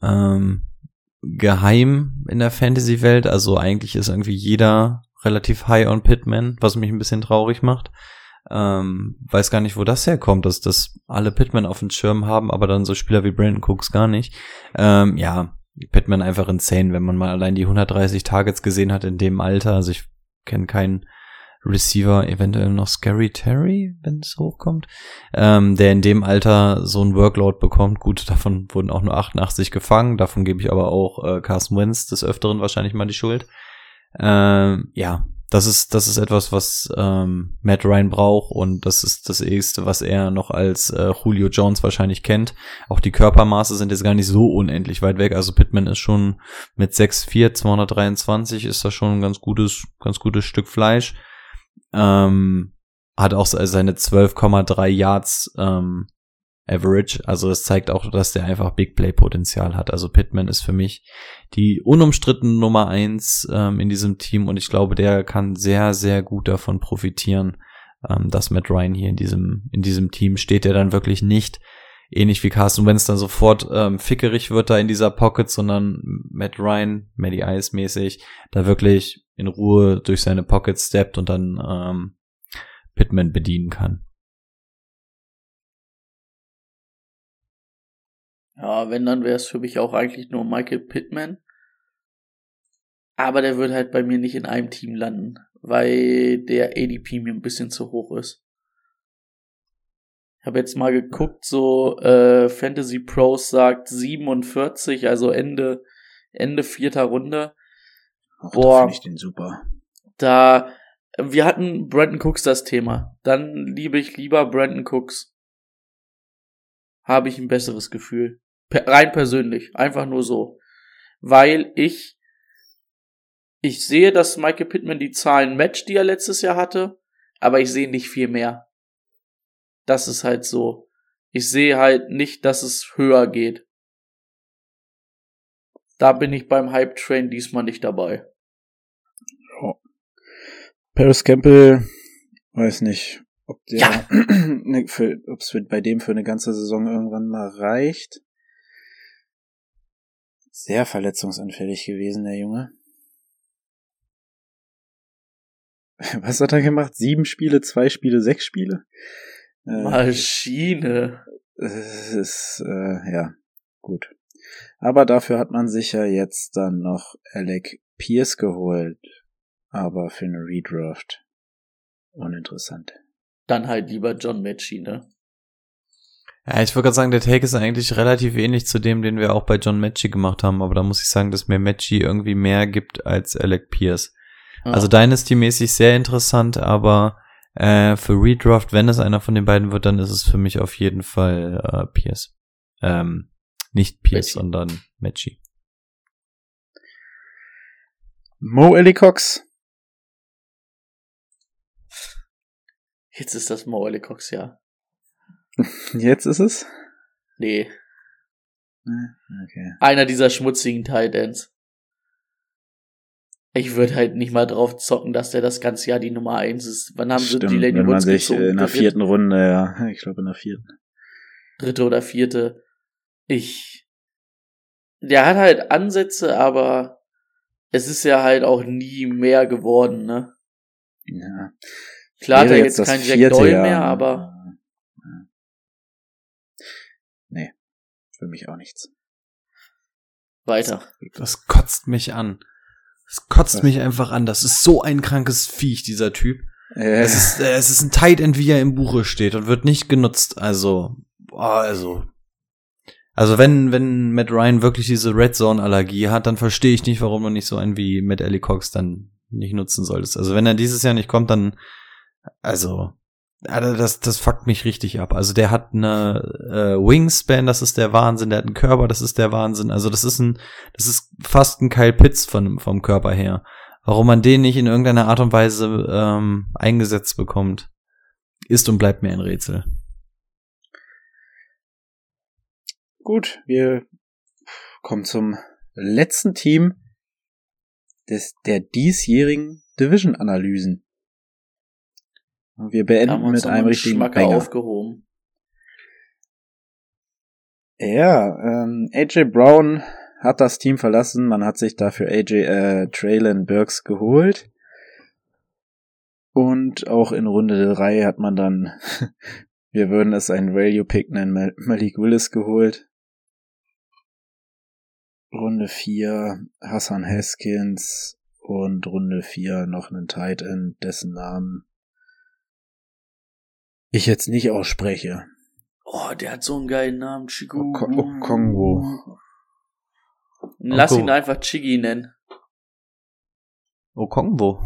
ähm, geheim in der Fantasy-Welt. Also eigentlich ist irgendwie jeder relativ high on Pitman, was mich ein bisschen traurig macht. Ähm, weiß gar nicht, wo das herkommt, dass das alle Pitman auf dem Schirm haben, aber dann so Spieler wie Brandon Cooks gar nicht. Ähm, ja, Pitman einfach insane, wenn man mal allein die 130 Targets gesehen hat in dem Alter. Also ich kenne keinen Receiver, eventuell noch Scary Terry, wenn es hochkommt, ähm, der in dem Alter so ein Workload bekommt. Gut, davon wurden auch nur 88 gefangen, davon gebe ich aber auch äh, Carson Wentz des Öfteren wahrscheinlich mal die Schuld. Ähm, ja, das ist, das ist etwas, was ähm, Matt Ryan braucht und das ist das erste, was er noch als äh, Julio Jones wahrscheinlich kennt. Auch die Körpermaße sind jetzt gar nicht so unendlich weit weg. Also Pittman ist schon mit 6'4, 223 ist das schon ein ganz gutes, ganz gutes Stück Fleisch. Ähm, hat auch seine 12,3 Yards ähm, Average. Also es zeigt auch, dass der einfach Big Play Potenzial hat. Also Pittman ist für mich die unumstritten Nummer eins ähm, in diesem Team und ich glaube, der kann sehr, sehr gut davon profitieren, ähm, dass Matt Ryan hier in diesem, in diesem Team steht, der dann wirklich nicht ähnlich wie Carson Wentz dann sofort ähm, fickerig wird da in dieser Pocket, sondern Matt Ryan, Matty Ice mäßig, da wirklich in Ruhe durch seine Pocket steppt und dann ähm, Pittman bedienen kann. Ja, wenn, dann wäre es für mich auch eigentlich nur Michael Pittman. Aber der wird halt bei mir nicht in einem Team landen, weil der ADP mir ein bisschen zu hoch ist. Habe jetzt mal geguckt, so äh, Fantasy Pros sagt 47, also Ende, Ende vierter Runde. Auch Boah. finde ich den super. Da, wir hatten Brandon Cooks das Thema. Dann liebe ich lieber Brandon Cooks. Habe ich ein besseres Gefühl. Per rein persönlich. Einfach nur so. Weil ich, ich sehe, dass Michael Pittman die Zahlen matcht, die er letztes Jahr hatte, aber ich sehe nicht viel mehr. Das ist halt so. Ich sehe halt nicht, dass es höher geht. Da bin ich beim Hype Train diesmal nicht dabei. Paris Campbell, weiß nicht, ob der, Ja. <clears throat> ne, ob es bei dem für eine ganze Saison irgendwann mal reicht. Sehr verletzungsanfällig gewesen, der Junge. <laughs> Was hat er gemacht? Sieben Spiele, zwei Spiele, sechs Spiele? Äh, Maschine. Es ist, äh, ja, gut. Aber dafür hat man sich ja jetzt dann noch Alec Pierce geholt. Aber für eine Redraft. Uninteressant. Dann halt lieber John Matchy, ne? Ja, ich würde gerade sagen, der Take ist eigentlich relativ ähnlich zu dem, den wir auch bei John Matchy gemacht haben, aber da muss ich sagen, dass mir Matchy irgendwie mehr gibt als Alec Pierce. Ja. Also Dynasty-mäßig sehr interessant, aber äh, für Redraft, wenn es einer von den beiden wird, dann ist es für mich auf jeden Fall äh, Pierce. Ähm, nicht Pierce, Matchy. sondern Matchy. Mo Cox. Jetzt ist das Mo Cox, ja. <laughs> Jetzt ist es? Nee. Okay. Einer dieser schmutzigen Titans. Ich würde halt nicht mal drauf zocken, dass der das ganze Jahr die Nummer eins ist. Wann haben sie Stimmt, die Lady Woods sich gezogen? in der vierten Runde, ja, <laughs> ich glaube in der vierten. Dritte oder vierte. Ich. Der hat halt Ansätze, aber es ist ja halt auch nie mehr geworden, ne? Ja. Klar hat er jetzt das kein Jack Doyle Jahr, mehr, ne? aber. Nee, für mich auch nichts. weiter. Das kotzt mich an. Das kotzt mich einfach an. Das ist so ein krankes Viech, dieser Typ. Äh, Es ist, äh, es ist ein Tight End, wie er im Buche steht und wird nicht genutzt. Also, boah, also. Also wenn, wenn Matt Ryan wirklich diese Red Zone Allergie hat, dann verstehe ich nicht, warum du nicht so einen wie Matt Ellie Cox dann nicht nutzen solltest. Also wenn er dieses Jahr nicht kommt, dann, also, Alter, das, das fuckt mich richtig ab. Also der hat eine äh, Wingspan, das ist der Wahnsinn. Der hat einen Körper, das ist der Wahnsinn. Also das ist ein, das ist fast ein Kyle Pitts von, vom Körper her. Warum man den nicht in irgendeiner Art und Weise ähm, eingesetzt bekommt, ist und bleibt mir ein Rätsel. Gut, wir kommen zum letzten Team des, der diesjährigen Division-Analysen. Und wir beenden wir mit einem richtigen Schmacker Banger. aufgehoben. Ja, ähm, AJ Brown hat das Team verlassen. Man hat sich dafür AJ äh, Traylon Burks geholt. Und auch in Runde 3 hat man dann, <laughs> wir würden es einen Value Pick nennen, Mal- Malik Willis geholt. Runde 4 Hassan Haskins und Runde 4 noch einen Tight End, dessen Namen ich jetzt nicht ausspreche. Oh, der hat so einen geilen Namen, Chigu. Oko- Okongo. Lass Oko- ihn einfach Chigi nennen. Okongwo.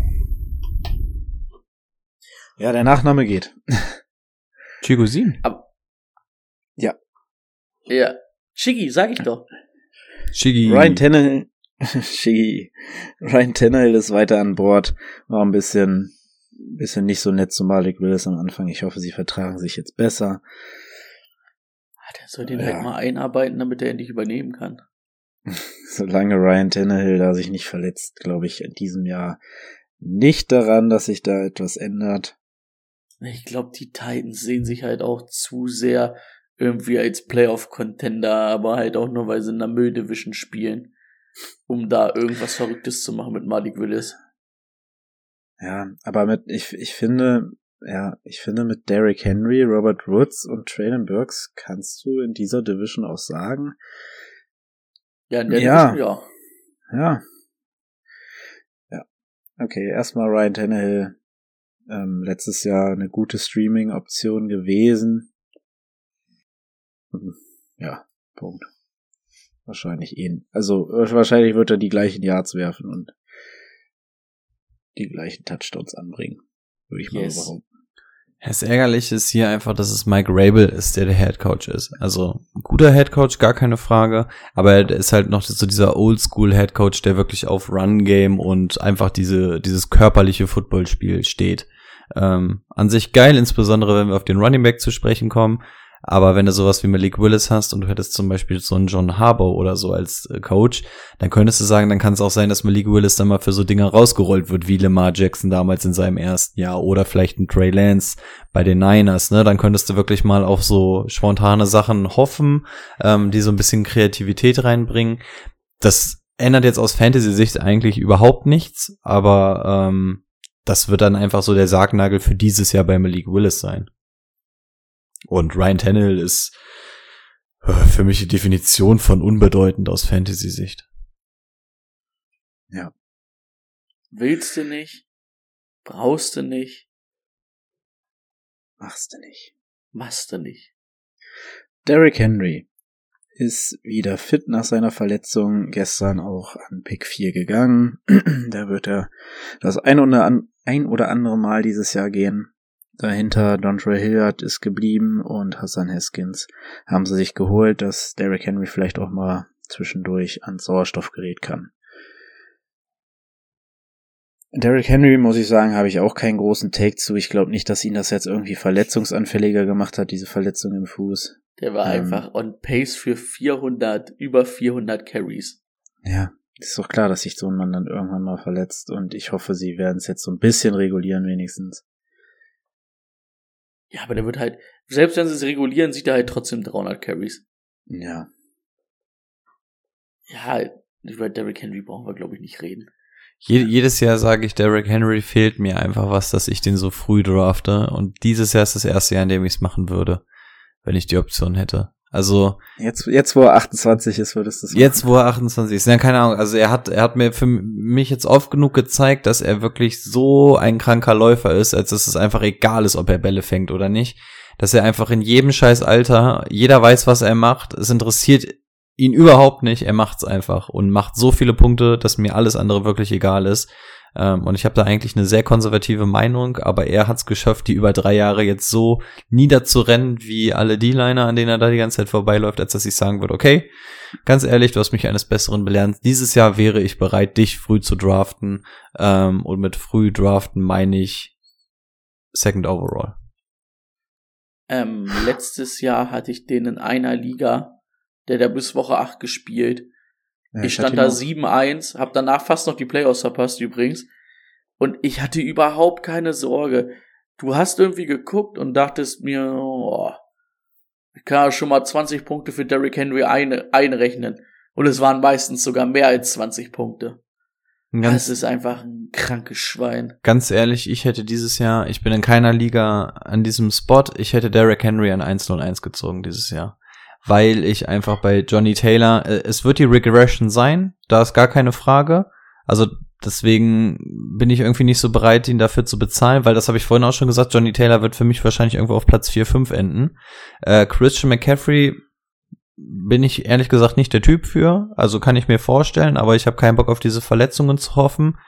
Ja, der Nachname geht. Chigosin. Ja. Chigi, sag ich doch. Chigi. Ryan Tannehill, <laughs> Shiggy. Ryan Tannehill ist weiter an Bord. War ein bisschen, bisschen nicht so nett zu Malik Willis am Anfang. Ich hoffe, sie vertragen sich jetzt besser. Der soll den Ja. halt mal einarbeiten, damit er endlich übernehmen kann. <laughs> Solange Ryan Tannehill da sich nicht verletzt, glaube ich in diesem Jahr nicht daran, dass sich da etwas ändert. Ich glaube, die Titans sehen sich halt auch zu sehr irgendwie als Playoff-Contender, aber halt auch nur, weil sie in der Müll-Division spielen, um da irgendwas Verrücktes zu machen mit Malik Willis. Ja, aber mit, ich, ich finde, ja, ich finde mit Derrick Henry, Robert Woods und Traylon Burks kannst du in dieser Division auch sagen, Ja, in der Ja. Division, ja. Ja. Ja. Okay, erstmal Ryan Tannehill. Ähm, letztes Jahr eine gute Streaming-Option gewesen. Hm, Ja, Punkt. Wahrscheinlich ihn. Also wahrscheinlich wird er die gleichen Yards werfen und die gleichen Touchdowns anbringen. Würde ich Yes. mal behaupten. Das Ärgerliche ist hier einfach, dass es Mike Rabel ist, der der Head Coach ist. Also ein guter Head Coach, gar keine Frage. Aber er ist halt noch so dieser Oldschool Head Coach, der wirklich auf Run Game und einfach diese dieses körperliche Footballspiel steht. Ähm, an sich geil, insbesondere wenn wir auf den Running Back zu sprechen kommen. Aber wenn du sowas wie Malik Willis hast und du hättest zum Beispiel so einen John Harbaugh oder so als äh, Coach, dann könntest du sagen, dann kann es auch sein, dass Malik Willis dann mal für so Dinger rausgerollt wird, wie Lamar Jackson damals in seinem ersten Jahr oder vielleicht ein Trey Lance bei den Niners, ne? Dann könntest du wirklich mal auf so spontane Sachen hoffen, ähm, die so ein bisschen Kreativität reinbringen. Das ändert jetzt aus Fantasy-Sicht eigentlich überhaupt nichts, aber ähm, das wird dann einfach so der Sargnagel für dieses Jahr bei Malik Willis sein. Und Ryan Tannehill ist äh, für mich die Definition von unbedeutend aus Fantasy-Sicht. Willst du nicht? Brauchst du nicht? Machst du nicht. Machst du nicht. Derrick Henry ist wieder fit nach seiner Verletzung, gestern auch an Pick 4 gegangen. <clears throat> da wird er das ein oder, ein oder andere Mal dieses Jahr gehen. Dahinter Dontre Hilliard ist geblieben und Hassan Haskins haben sie sich geholt, dass Derrick Henry vielleicht auch mal zwischendurch ans Sauerstoffgerät kann. Derrick Henry, muss ich sagen, habe ich auch keinen großen Take zu. Ich glaube nicht, dass ihn das jetzt irgendwie verletzungsanfälliger gemacht hat, diese Verletzung im Fuß. Der war Ähm. einfach on pace für 400, über 400 Carries. Ja, ist doch klar, dass sich so ein Mann dann irgendwann mal verletzt und ich hoffe, sie werden es jetzt so ein bisschen regulieren wenigstens. Ja, aber der wird halt, selbst wenn sie es regulieren, sieht er halt trotzdem 300 Carries. Ja, Ja, über Derrick Henry brauchen wir, glaube ich, nicht reden. Je jedes Jahr sage ich, Derrick Henry fehlt mir einfach was, dass ich den so früh drafte. Und dieses Jahr ist das erste Jahr, in dem ich es machen würde, wenn ich die Option hätte. Also jetzt, jetzt wo er 28 ist, würdest du es jetzt, wo er 28 ist, ja, keine Ahnung. Also er hat, er hat mir für mich jetzt oft genug gezeigt, dass er wirklich so ein kranker Läufer ist, als dass es einfach egal ist, ob er Bälle fängt oder nicht. Dass er einfach in jedem scheiß Alter, jeder weiß, was er macht. Es interessiert ihn überhaupt nicht. Er macht's einfach und macht so viele Punkte, dass mir alles andere wirklich egal ist. Ähm, und ich habe da eigentlich eine sehr konservative Meinung, aber er hat's geschafft, die über drei Jahre jetzt so niederzurennen wie alle D-Liner, an denen er da die ganze Zeit vorbeiläuft, als dass ich sagen würde, okay, ganz ehrlich, du hast mich eines Besseren belernt. Dieses Jahr wäre ich bereit, dich früh zu draften. Ähm, und mit früh draften meine ich Second Overall. Ähm, letztes Jahr hatte ich den in einer Liga, der da bis Woche 8 gespielt. Ja, ich stand da auch. 7-1, hab danach fast noch die Playoffs verpasst übrigens. Und ich hatte überhaupt keine Sorge. Du hast irgendwie geguckt und dachtest mir, oh, ich kann ja schon mal 20 Punkte für Derrick Henry ein, einrechnen. Und es waren meistens sogar mehr als 20 Punkte. Das Ganz, ist einfach ein krankes Schwein. ganz ehrlich, ich hätte dieses Jahr, ich bin in keiner Liga an diesem Spot, ich hätte Derrick Henry an 1-0-1 gezogen dieses Jahr. Weil ich einfach bei Johnny Taylor, äh, es wird die Regression sein, da ist gar keine Frage. Also deswegen bin ich irgendwie nicht so bereit, ihn dafür zu bezahlen, weil das habe ich vorhin auch schon gesagt, Johnny Taylor wird für mich wahrscheinlich irgendwo auf Platz 4, 5 enden. Äh, Christian McCaffrey bin ich ehrlich gesagt nicht der Typ für, also kann ich mir vorstellen, aber ich habe keinen Bock auf diese Verletzungen zu hoffen.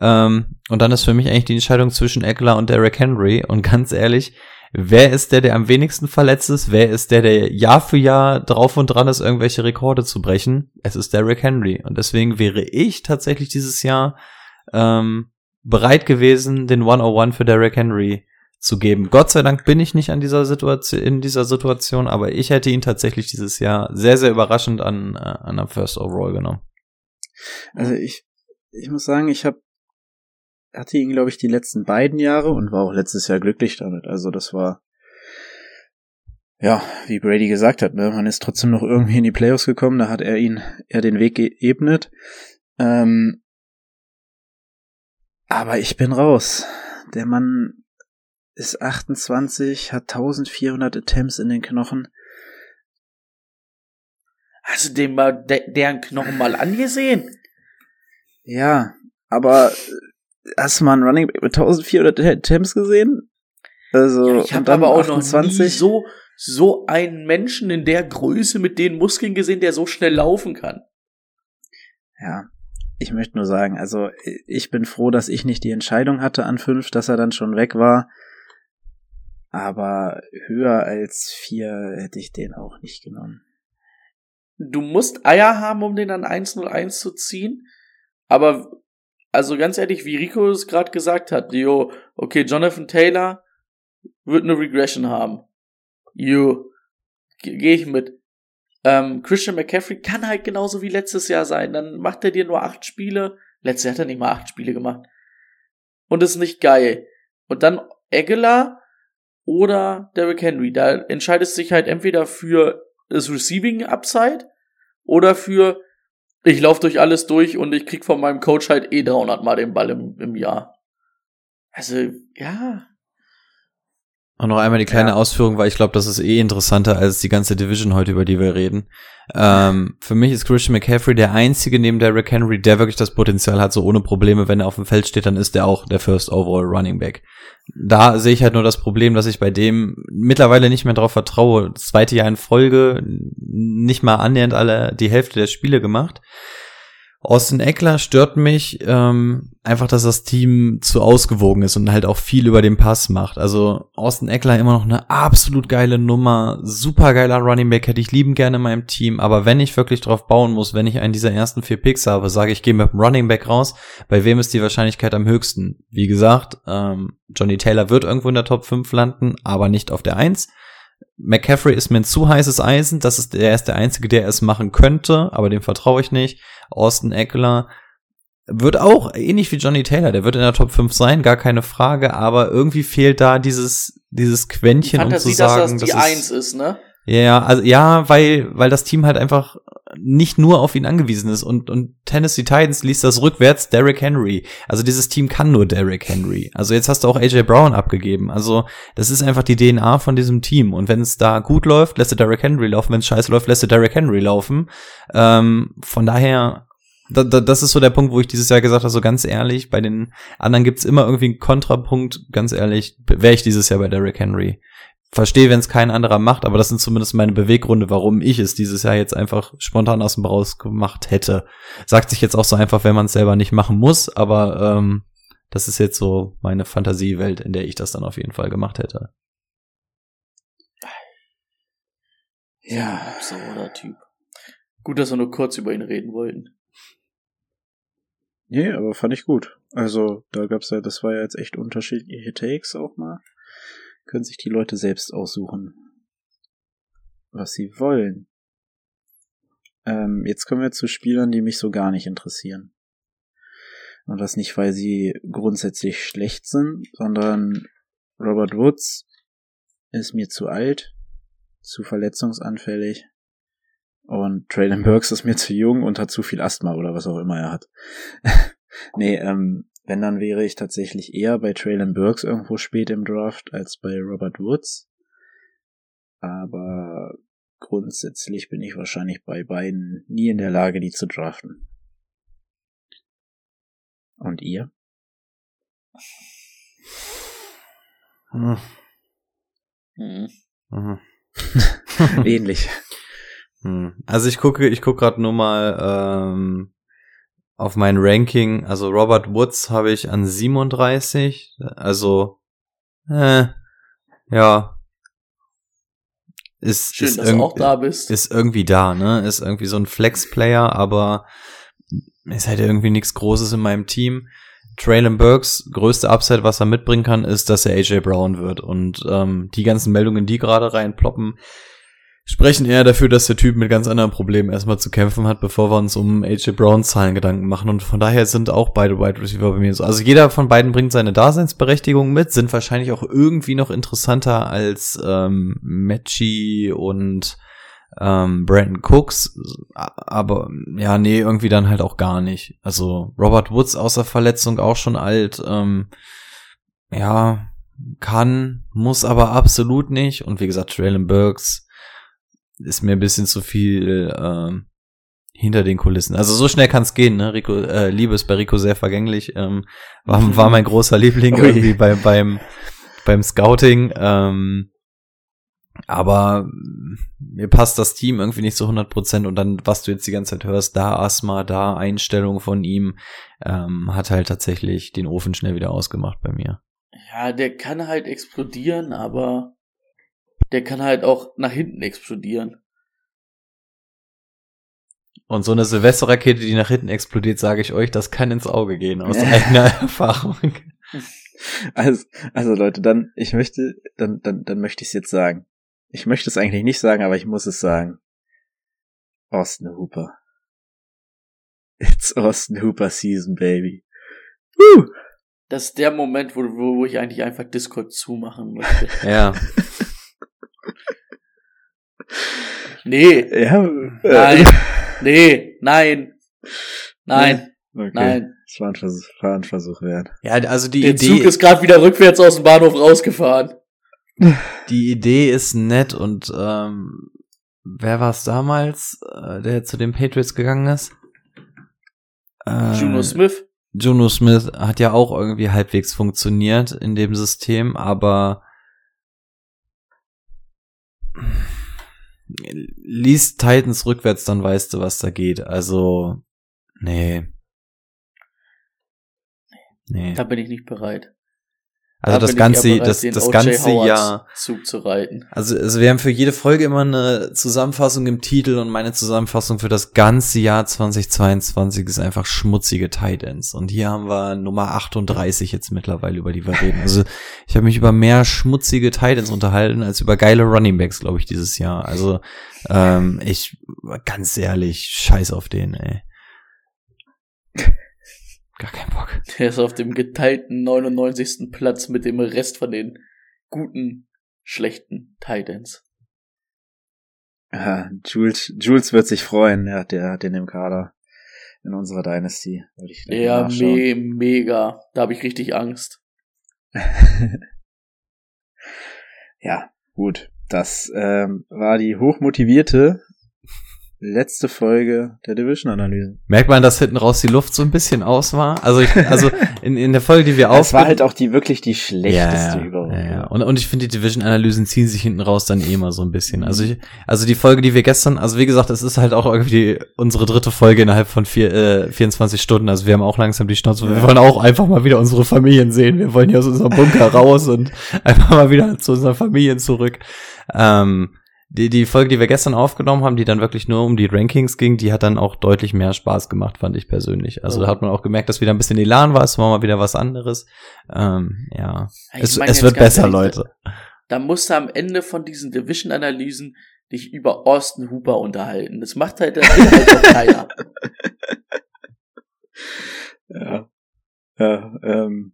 Ähm, und dann ist für mich eigentlich die Entscheidung zwischen Eckler und Derrick Henry. Und <laughs> ganz ehrlich, wer ist der, der am wenigsten verletzt ist? Wer ist der, der Jahr für Jahr drauf und dran ist, irgendwelche Rekorde zu brechen? Es ist Derrick Henry. Und deswegen wäre ich tatsächlich dieses Jahr ähm, bereit gewesen, den 101 für Derrick Henry zu geben. Gott sei Dank bin ich nicht an dieser Situation, in dieser Situation, aber ich hätte ihn tatsächlich dieses Jahr sehr, sehr überraschend an, äh, an der First Overall genommen. Also ich, ich muss sagen, ich habe hatte ihn, glaube ich, die letzten beiden Jahre und war auch letztes Jahr glücklich damit. Also das war, ja, wie Brady gesagt hat, ne, man ist trotzdem noch irgendwie in die Playoffs gekommen, da hat er ihn, er den Weg geebnet. Ähm, aber ich bin raus. Der Mann ist 28, hat 1400 Attempts in den Knochen. Hast du den mal, de, deren Knochen mal angesehen? Ja, aber hast du mal einen Running Back mit 1400 Attempts gesehen? Also, Ja, ich habe aber auch noch 28? nie so, so einen Menschen in der Größe mit den Muskeln gesehen, der so schnell laufen kann. Ja. ich möchte nur sagen, also ich bin froh, dass ich nicht die Entscheidung hatte an fünf, dass er dann schon weg war. Aber höher als vier hätte ich den auch nicht genommen. Du musst Eier haben, um den an 1-0-1 zu ziehen. Aber, also ganz ehrlich, wie Rico es gerade gesagt hat, jo, okay, Jonathan Taylor wird eine Regression haben. Jo, gehe ich mit. Ähm, Christian McCaffrey kann halt genauso wie letztes Jahr sein. Dann macht er dir nur acht Spiele. Letztes Jahr hat er nicht mal acht Spiele gemacht. Und ist nicht geil. Und dann Aguilar oder Derrick Henry. Da entscheidest du dich halt entweder für das Receiving Upside oder für ich laufe durch alles durch und ich krieg von meinem Coach halt eh 300 Mal den Ball im, im Jahr. Also, ja, und noch einmal die kleine Ja. Ausführung, weil ich glaube, das ist eh interessanter als die ganze Division heute, über die wir reden. Ähm, für mich ist Christian McCaffrey der einzige neben Derrick Henry, der wirklich das Potenzial hat, so ohne Probleme, wenn er auf dem Feld steht, dann ist er auch der First Overall Running Back. Da sehe ich halt nur das Problem, dass ich bei dem mittlerweile nicht mehr darauf vertraue. Das zweite Jahr in Folge, nicht mal annähernd alle die Hälfte der Spiele gemacht. Austin Eckler stört mich ähm, einfach, dass das Team zu ausgewogen ist und halt auch viel über den Pass macht. Also Austin Eckler immer noch eine absolut geile Nummer, super geiler Running Back, hätte ich lieben gerne in meinem Team. Aber wenn ich wirklich drauf bauen muss, wenn ich einen dieser ersten vier Picks habe, sage ich, gehe mit dem Running Back raus, bei wem ist die Wahrscheinlichkeit am höchsten? Wie gesagt, ähm, Johnny Taylor wird irgendwo in der Top 5 landen, aber nicht auf der 1. McCaffrey ist mir ein zu heißes Eisen. Das ist, der ist der Einzige, der es machen könnte, aber dem vertraue ich nicht. Austin Eckler wird auch ähnlich wie Johnny Taylor, der wird in der Top 5 sein, gar keine Frage, aber irgendwie fehlt da dieses, dieses Quäntchen, um zu Fantasie, sagen, dass das die das ist- Eins ist, ne? Ja, also ja, weil weil das Team halt einfach nicht nur auf ihn angewiesen ist und und Tennessee Titans liest das rückwärts Derrick Henry. Also dieses Team kann nur Derrick Henry. Also jetzt hast du auch AJ Brown abgegeben. Also das ist einfach die DNA von diesem Team und wenn es da gut läuft, lässt du Derrick Henry laufen, wenn es scheiße läuft, lässt du Derrick Henry laufen. Ähm, von daher da, da, das ist so der Punkt, wo ich dieses Jahr gesagt habe, so ganz ehrlich, bei den anderen gibt's immer irgendwie einen Kontrapunkt, ganz ehrlich, wäre ich dieses Jahr bei Derrick Henry verstehe, wenn es kein anderer macht, aber das sind zumindest meine Beweggründe, warum ich es dieses Jahr jetzt einfach spontan aus dem Raus gemacht hätte. Sagt sich jetzt auch so einfach, wenn man es selber nicht machen muss, aber ähm, das ist jetzt so meine Fantasiewelt, in der ich das dann auf jeden Fall gemacht hätte. Ja. Absurder Typ. Gut, dass wir nur kurz über ihn reden wollten. Nee, aber fand ich gut. Also, da gab's ja, das war ja jetzt echt unterschiedliche Takes auch mal. Können sich die Leute selbst aussuchen, was sie wollen. Ähm, jetzt kommen wir zu Spielern, die mich so gar nicht interessieren. Und das nicht, weil sie grundsätzlich schlecht sind, sondern Robert Woods ist mir zu alt, zu verletzungsanfällig und Traylon Burks ist mir zu jung und hat zu viel Asthma oder was auch immer er hat. <laughs> nee, ähm, wenn, dann wäre ich tatsächlich eher bei Traylon Burks irgendwo spät im Draft als bei Robert Woods. Aber grundsätzlich bin ich wahrscheinlich bei beiden nie in der Lage, die zu draften. Und ihr? Hm. Mhm. Mhm. <laughs> Ähnlich. Hm. Also ich gucke, ich gucke gerade nur mal ähm, auf mein Ranking. Also Robert Woods habe ich an 37. Also äh, ja, ist Schön, ist dass du auch da bist. ist irgendwie da, ne? Ist irgendwie so ein Flex-Player, aber ist halt irgendwie nichts Großes in meinem Team. Traylon Burks größte Upside, was er mitbringen kann, ist, dass er AJ Brown wird. Und ähm, die ganzen Meldungen, die gerade reinploppen, sprechen eher dafür, dass der Typ mit ganz anderen Problemen erstmal zu kämpfen hat, bevor wir uns um AJ Brown Zahlen Gedanken machen. Und von daher sind auch beide Wide Receiver bei mir so. Also jeder von beiden bringt seine Daseinsberechtigung mit, sind wahrscheinlich auch irgendwie noch interessanter als ähm, Matchy und ähm, Brandon Cooks, aber ja, nee, irgendwie dann halt auch gar nicht. Also Robert Woods außer Verletzung auch schon alt, ähm, ja, kann, muss aber absolut nicht. Und wie gesagt, Traylon Burks ist mir ein bisschen zu viel ähm, hinter den Kulissen. Also so schnell kann es gehen, ne? Rico, äh, Liebe ist bei Rico sehr vergänglich. Ähm, war, war mein großer Liebling Ui. irgendwie bei, beim, beim Scouting. Ähm, Aber mir passt das Team irgendwie nicht zu 100% und dann, was du jetzt die ganze Zeit hörst, da Asthma, da Einstellung von ihm, ähm, hat halt tatsächlich den Ofen schnell wieder ausgemacht bei mir. Ja, der kann halt explodieren, aber der kann halt auch nach hinten explodieren. Und so eine Silvesterrakete, die nach hinten explodiert, sage ich euch, das kann ins Auge gehen, aus eigener <laughs> Erfahrung. Also, also Leute, dann, ich möchte, dann, dann, dann möchte ich es jetzt sagen. Ich möchte es eigentlich nicht sagen, aber ich muss es sagen. Austin Hooper. It's Austin Hooper Season, baby. Woo! Das ist der Moment, wo, wo, wo ich eigentlich einfach Discord zumachen möchte. ja. <laughs> Nee, Ja, nein, äh, nee, nein, nein, okay. nein. Das war ein Versuch, war ein Versuch wert. Ja, also die Der Idee, Zug ist gerade wieder rückwärts aus dem Bahnhof rausgefahren. <laughs> die Idee ist nett und ähm, wer war es damals, äh, der zu den Patriots gegangen ist? Äh, Juno Smith. Juno Smith hat ja auch irgendwie halbwegs funktioniert in dem System, aber liest Titans rückwärts, dann weißt du, was da geht. Also, nee. Nee. Da bin ich nicht bereit. Also Da das ganze, das, das ganze Jahr. Zug zu reiten. Also, also wir haben für jede Folge immer eine Zusammenfassung im Titel und meine Zusammenfassung für das ganze Jahr 2022 ist einfach schmutzige Titans. Und hier haben wir Nummer 38 jetzt mittlerweile, über die wir reden. Also ich habe mich über mehr schmutzige Titans unterhalten als über geile Running Backs, glaube ich, dieses Jahr. Also ähm, ich, ganz ehrlich, scheiß auf den, ey. Gar keinen Bock. Der ist auf dem geteilten 99. Platz mit dem Rest von den guten, schlechten Titans. Ja, Jules, Jules wird sich freuen. Er hat, der hat den im Kader in unserer Dynasty. Ich Ja, me mega. Da habe ich richtig Angst. <laughs> ja, gut. Das ähm, war die hochmotivierte letzte Folge der Division-Analysen. Merkt man, dass hinten raus die Luft so ein bisschen aus war? Also ich, also <laughs> in, in der Folge, die wir Das war halt auch die wirklich die schlechteste ja, ja, überhaupt. ja, ja. Und, und ich finde, die Division-Analysen ziehen sich hinten raus dann eh immer so ein bisschen. Also, ich, also die Folge, die wir gestern, also wie gesagt, es ist halt auch irgendwie unsere dritte Folge innerhalb von vier, äh, 24 Stunden. Also wir haben auch langsam die Schnauze. Wir wollen auch einfach mal wieder unsere Familien sehen. Wir wollen hier aus unserem Bunker raus und <laughs> einfach mal wieder zu unseren Familien zurück. Ähm, die, die Folge, die wir gestern aufgenommen haben, die dann wirklich nur um die Rankings ging, die hat dann auch deutlich mehr Spaß gemacht, fand ich persönlich. Also Oh. da hat man auch gemerkt, dass wieder ein bisschen Elan war, es war mal wieder was anderes. Ähm, ja. Ich Es, meine es wird besser, ehrlich, Leute. Da musst du am Ende von diesen Division-Analysen dich über Austin Hooper unterhalten. Das macht halt der Inhalt auch keiner. <laughs> Ja. Ja, ähm,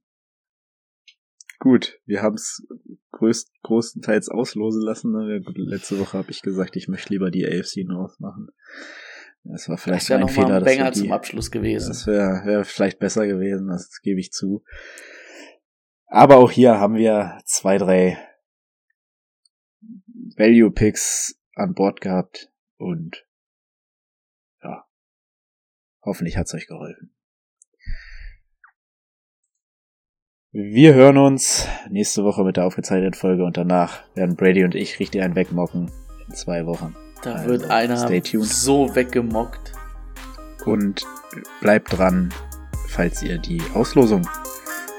gut, wir haben es größt, größtenteils auslosen lassen. Ne? Letzte Woche habe ich gesagt, ich möchte lieber die AFC North machen. Das war vielleicht Das wäre ein Fehler. ein Banger die, zum Abschluss gewesen. Das wäre wär vielleicht besser gewesen, das gebe ich zu. Aber auch hier haben wir zwei, drei Value Picks an Bord gehabt und ja, hoffentlich hat's euch geholfen. Wir hören uns nächste Woche mit der aufgezeichneten Folge und danach werden Brady und ich richtig einen wegmocken in zwei Wochen. Da Also, wird einer so weggemockt. Und bleibt dran, falls ihr die Auslosung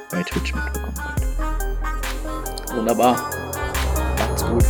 bei Twitch mitbekommen wollt. Wunderbar. Macht's gut.